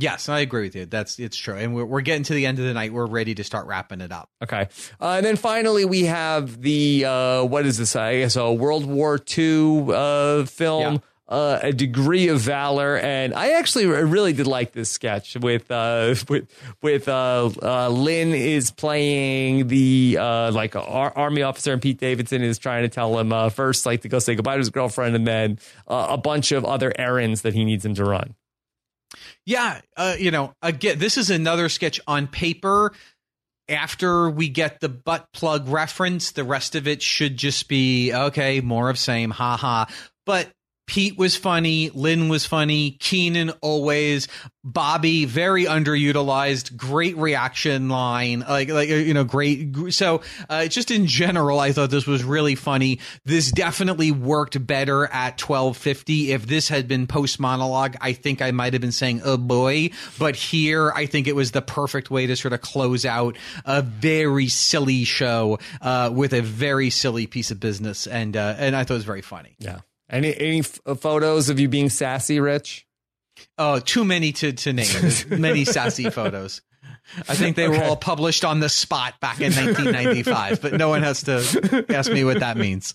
Yes, I agree with you. That's it's true, and we're, we're getting to the end of the night. We're ready to start wrapping it up. Okay, uh, and then finally we have the uh, what is this? I guess a World War II uh, film. Yeah. uh, a degree of valor. And I actually really did like this sketch with uh, with with uh, uh, Lin is playing the uh, like ar- army officer, and Pete Davidson is trying to tell him uh, first like to go say goodbye to his girlfriend, and then uh, a bunch of other errands that he needs him to run. Yeah, uh, you know, again, this is another sketch on paper. After we get the butt plug reference, the rest of it should just be okay, more of same, haha. But Pete was funny, Lin was funny, Kenan always, Bobby very underutilized, great reaction line, like like you know, great. So uh, just in general, I thought this was really funny. This definitely worked better at twelve fifty. If this had been post monologue, I think I might have been saying "oh boy," but here I think it was the perfect way to sort of close out a very silly show uh, with a very silly piece of business, and uh, and I thought it was very funny. Yeah. Any any f- uh, photos of you being sassy, Rich? Oh, too many to to name. There's many sassy photos. I think they okay. were all published on the spot back in 1995, but no one has to ask me what that means.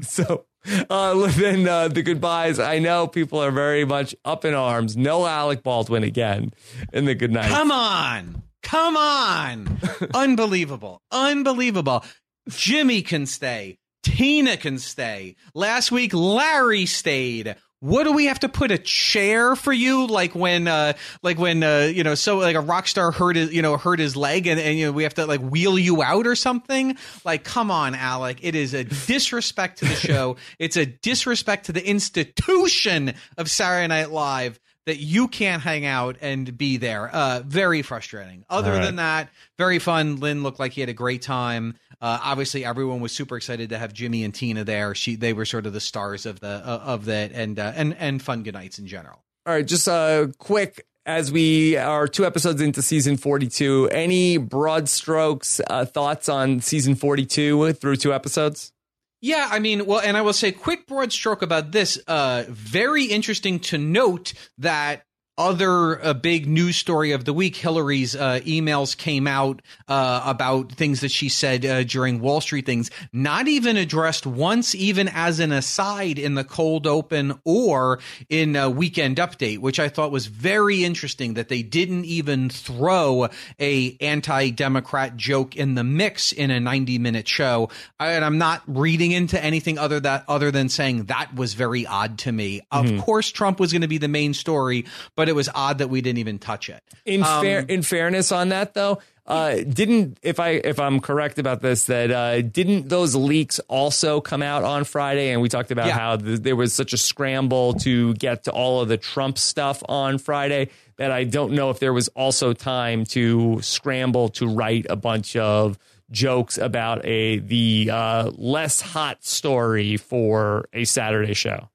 so uh, then uh, the goodbyes. I know people are very much up in arms. No Alec Baldwin again in the goodnight. Come on. Come on. Unbelievable. Unbelievable. Jimmy can stay. Tina can stay. Last week, Larry stayed. What do we have to put a chair for you? Like when, uh, like when, uh, you know, so like a rock star hurt his, you know, hurt his leg and, and, you know, we have to like wheel you out or something. Like, come on, Alec. It is a disrespect to the show. it's a disrespect to the institution of Saturday Night Live that you can't hang out and be there. Uh, very frustrating. Other right. than that, very fun. Lin looked like he had a great time. Uh, obviously, everyone was super excited to have Jimmy and Tina there. She they were sort of the stars of the uh, of that and uh, and and fun good nights in general. All right, just a quick as we are two episodes into season 42 any broad strokes uh, thoughts on season 42 through two episodes yeah, I mean, well, and I will say, quick broad stroke about this. Uh, very interesting to note that other a big news story of the week hillary's uh, emails came out uh, about things that she said uh, during wall street things. Not even addressed once even as an aside in the cold open or in a weekend update which i thought was very interesting that they didn't even throw a anti-democrat joke in the mix in a 90 minute show and i'm not reading into anything other that other than saying that was very odd to me. Mm-hmm. of course trump was going to be the main story but but it was odd that we didn't even touch it. In um, fair, in fairness on that though, uh, didn't if I if I'm correct about this that uh, didn't those leaks also come out on Friday? And we talked about yeah. how th- there was such a scramble to get to all of the Trump stuff on Friday that I don't know if there was also time to scramble to write a bunch of jokes about a the uh, less hot story for a Saturday show.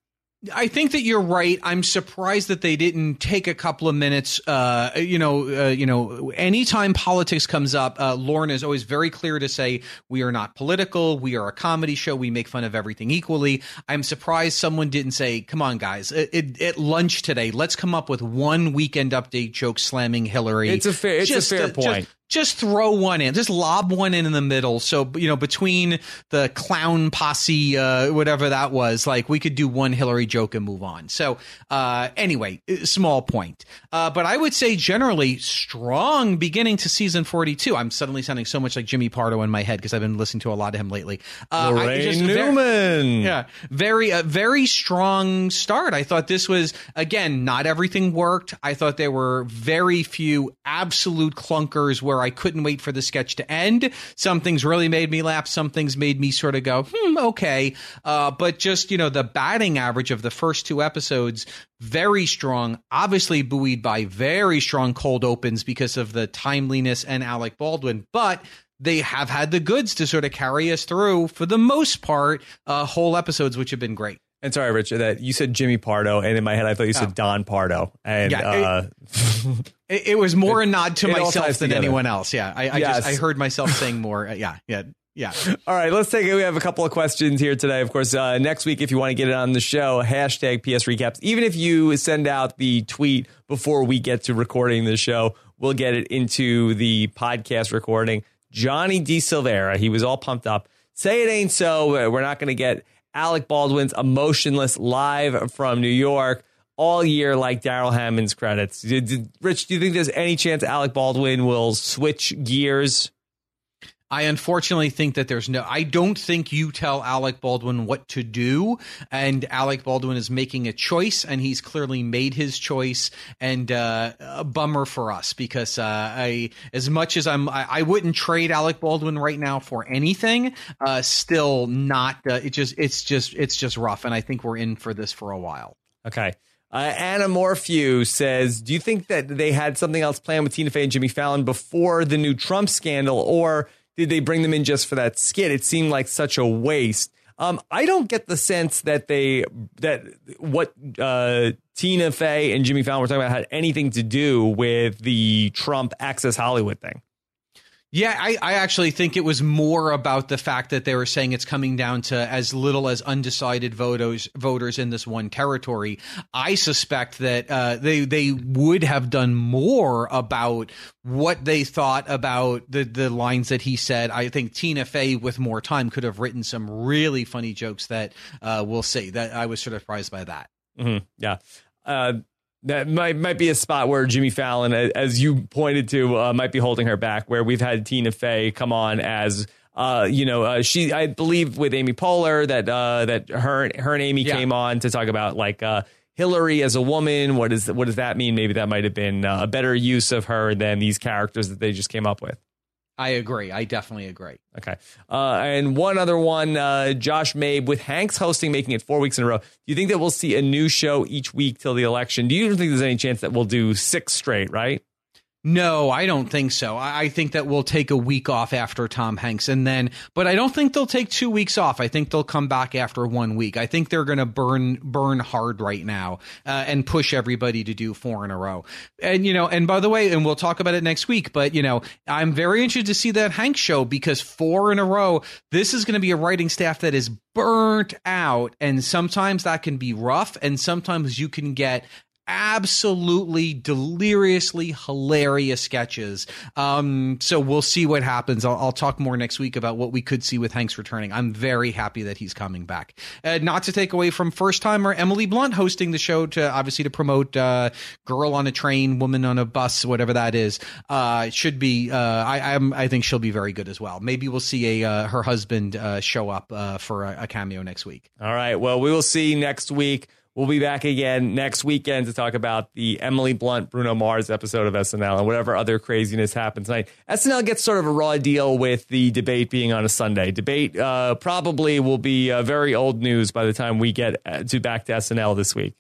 I think that you're right. I'm surprised that they didn't take a couple of minutes. Uh, you know, uh, you know, anytime politics comes up, uh, Lorne is always very clear to say we are not political. We are a comedy show. We make fun of everything equally. I'm surprised someone didn't say, "Come on, guys, it, it, at lunch today, let's come up with one weekend update joke slamming Hillary." It's a fair, it's just, a fair point. Just, just throw one in, just lob one in in the middle. So you know, between the clown posse, uh, whatever that was, like we could do one Hillary joke and move on. So uh, anyway, small point. Uh, but I would say generally strong beginning to season forty two. I'm suddenly sounding so much like Jimmy Pardo in my head because I've been listening to a lot of him lately. Uh, Laraine just, Newman, very, yeah, very uh, very strong start. I thought this was again not everything worked. I thought there were very few absolute clunkers where where I couldn't wait for the sketch to end. Some things really made me laugh. Some things made me sort of go, hmm, okay. Uh, but just, you know, the batting average of the first two episodes, very strong, obviously buoyed by very strong cold opens because of the timeliness and Alec Baldwin. But they have had the goods to sort of carry us through for the most part, uh, whole episodes, which have been great. And sorry, Richard, that you said Jimmy Pardo, and in my head I thought you said oh. Don Pardo. And yeah, uh, it, it, was more it, a nod to myself than together. anyone else. Yeah, I, I yes. just I heard myself saying more. Uh, yeah, yeah. Yeah. All right, let's take it. We have a couple of questions here today. Of course, uh, next week, if you want to get it on the show, hashtag PS Recaps. Even if you send out the tweet before we get to recording the show, we'll get it into the podcast recording. Johnny D. Silvera, he was all pumped up. Say it ain't so. We're not going to get Alec Baldwin's Emotionless live from New York all year, like Darrell Hammond's credits. Did, did, Rich, do you think there's any chance Alec Baldwin will switch gears? I unfortunately think that there's no. I don't think you tell Alec Baldwin what to do, and Alec Baldwin is making a choice, and he's clearly made his choice. And uh, a bummer for us because uh, I, as much as I'm, I, I, wouldn't trade Alec Baldwin right now for anything. Uh, still not. Uh, it just, it's just, it's just rough, and I think we're in for this for a while. Okay. Uh, Anna Morphew says, "Do you think that they had something else planned with Tina Fey and Jimmy Fallon before the new Trump scandal, or?" did they bring them in just for that skit? It seemed like such a waste. Um, I don't get the sense that they that what uh, Tina Fey and Jimmy Fallon were talking about had anything to do with the Trump Access Hollywood thing. Yeah, I, I actually think it was more about the fact that they were saying it's coming down to as little as undecided voters voters in this one territory. I suspect that uh, they they would have done more about what they thought about the the lines that he said. I think Tina Fey, with more time, could have written some really funny jokes that uh, we'll see. That I was sort of surprised by that. Mm-hmm. Yeah. Uh, that might might be a spot where Jimmy Fallon, as you pointed to, uh, might be holding her back. Where we've had Tina Fey come on as, uh, you know, uh, she I believe with Amy Poehler that uh, that her her and Amy yeah. came on to talk about like uh, Hillary as a woman. What is what does that mean? Maybe that might have been uh, a better use of her than these characters that they just came up with. I agree. I definitely agree. Okay. Uh, and one other one, uh, Josh Mabe with Hanks hosting, making it four weeks in a row. Do you think that we'll see a new show each week till the election? Do you think there's any chance that we'll do six straight, right? No, I don't think so. I think that we'll take a week off after Tom Hanks and then, but I don't think they'll take two weeks off. I think they'll come back after one week. I think they're going to burn, burn hard right now uh, and push everybody to do four in a row. And, you know, and by the way, and we'll talk about it next week, but, you know, I'm very interested to see that Hanks show because four in a row, this is going to be a writing staff that is burnt out. And sometimes that can be rough. And sometimes you can get absolutely deliriously hilarious sketches. Um, so we'll see what happens. I'll, I'll, talk more next week about what we could see with Hanks returning. I'm very happy that he's coming back. Uh, not to take away from first timer Emily Blunt hosting the show to obviously to promote uh, Girl on a Train, Woman on a Bus, whatever that is. Uh, should be. Uh, I, I'm, I think she'll be very good as well. Maybe we'll see a uh, her husband uh, show up for a, a cameo next week. All right. Well, we will see next week. We'll be back again next weekend to talk about the Emily Blunt, Bruno Mars episode of SNL and whatever other craziness happens tonight. SNL gets sort of a raw deal with the debate being on a Sunday. Debate uh, probably will be uh, very old news by the time we get uh, to back to SNL this week.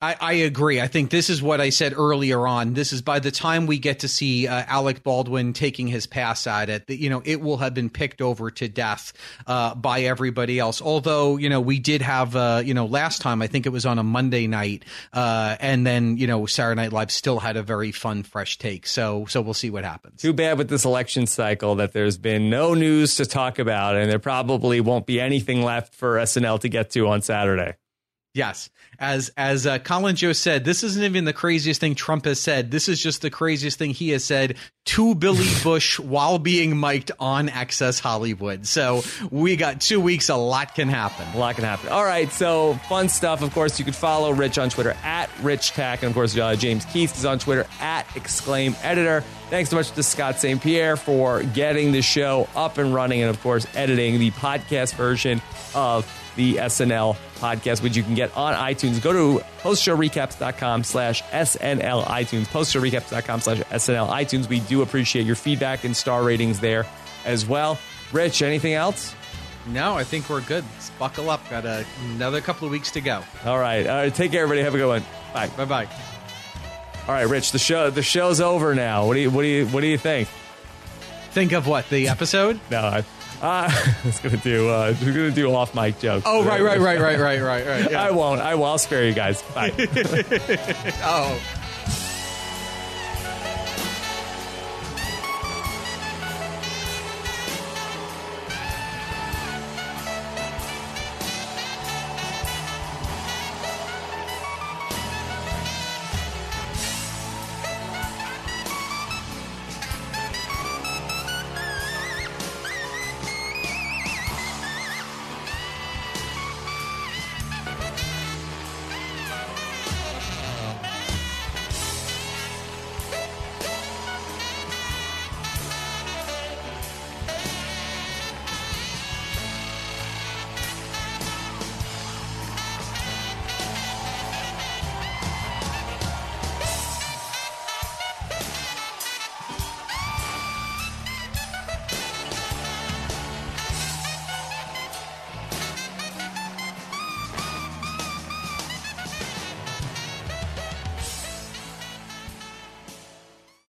I, I, agree. I think this is what I said earlier on. This is by the time we get to see uh, Alec Baldwin taking his pass at it, you know, it will have been picked over to death uh, by everybody else. Although, you know, we did have, uh, you know, last time I think it was on a Monday night, uh, and then you know Saturday Night Live still had a very fun, fresh take. So, so we'll see what happens. Too bad with this election cycle that there's been no news to talk about, and there probably won't be anything left for SNL to get to on Saturday. Yes, as as uh, Colin Jost said, this isn't even the craziest thing Trump has said. This is just the craziest thing he has said to Billy Bush while being mic'd on Access Hollywood. So we got two weeks. A lot can happen. A lot can happen. All right, so fun stuff. Of course, you can follow Rich on Twitter at Rich Tack, and of course, uh, James Keith is on Twitter at Exclaim Editor. Thanks so much to Scott St. Pierre for getting the show up and running, and of course, editing the podcast version of the SNL podcast, which you can get on iTunes. Go to postshowrecaps.com slash SNL iTunes, postshowrecaps.com slash SNL iTunes. We do appreciate your feedback and star ratings there as well. Rich, anything else? No, I think we're good. Let's buckle up. Got a, another couple of weeks to go. All right. All right. Take care, everybody. Have a good one. Bye. Bye bye. All right, Rich. The show the show's over now. What do you what do you what do you think? Think of what the episode? no, I, uh, I was gonna do uh, we're gonna do off mic jokes. Oh right, right, right, right, right, right, right. Yeah. I won't. I will. I'll spare you guys. Bye. oh.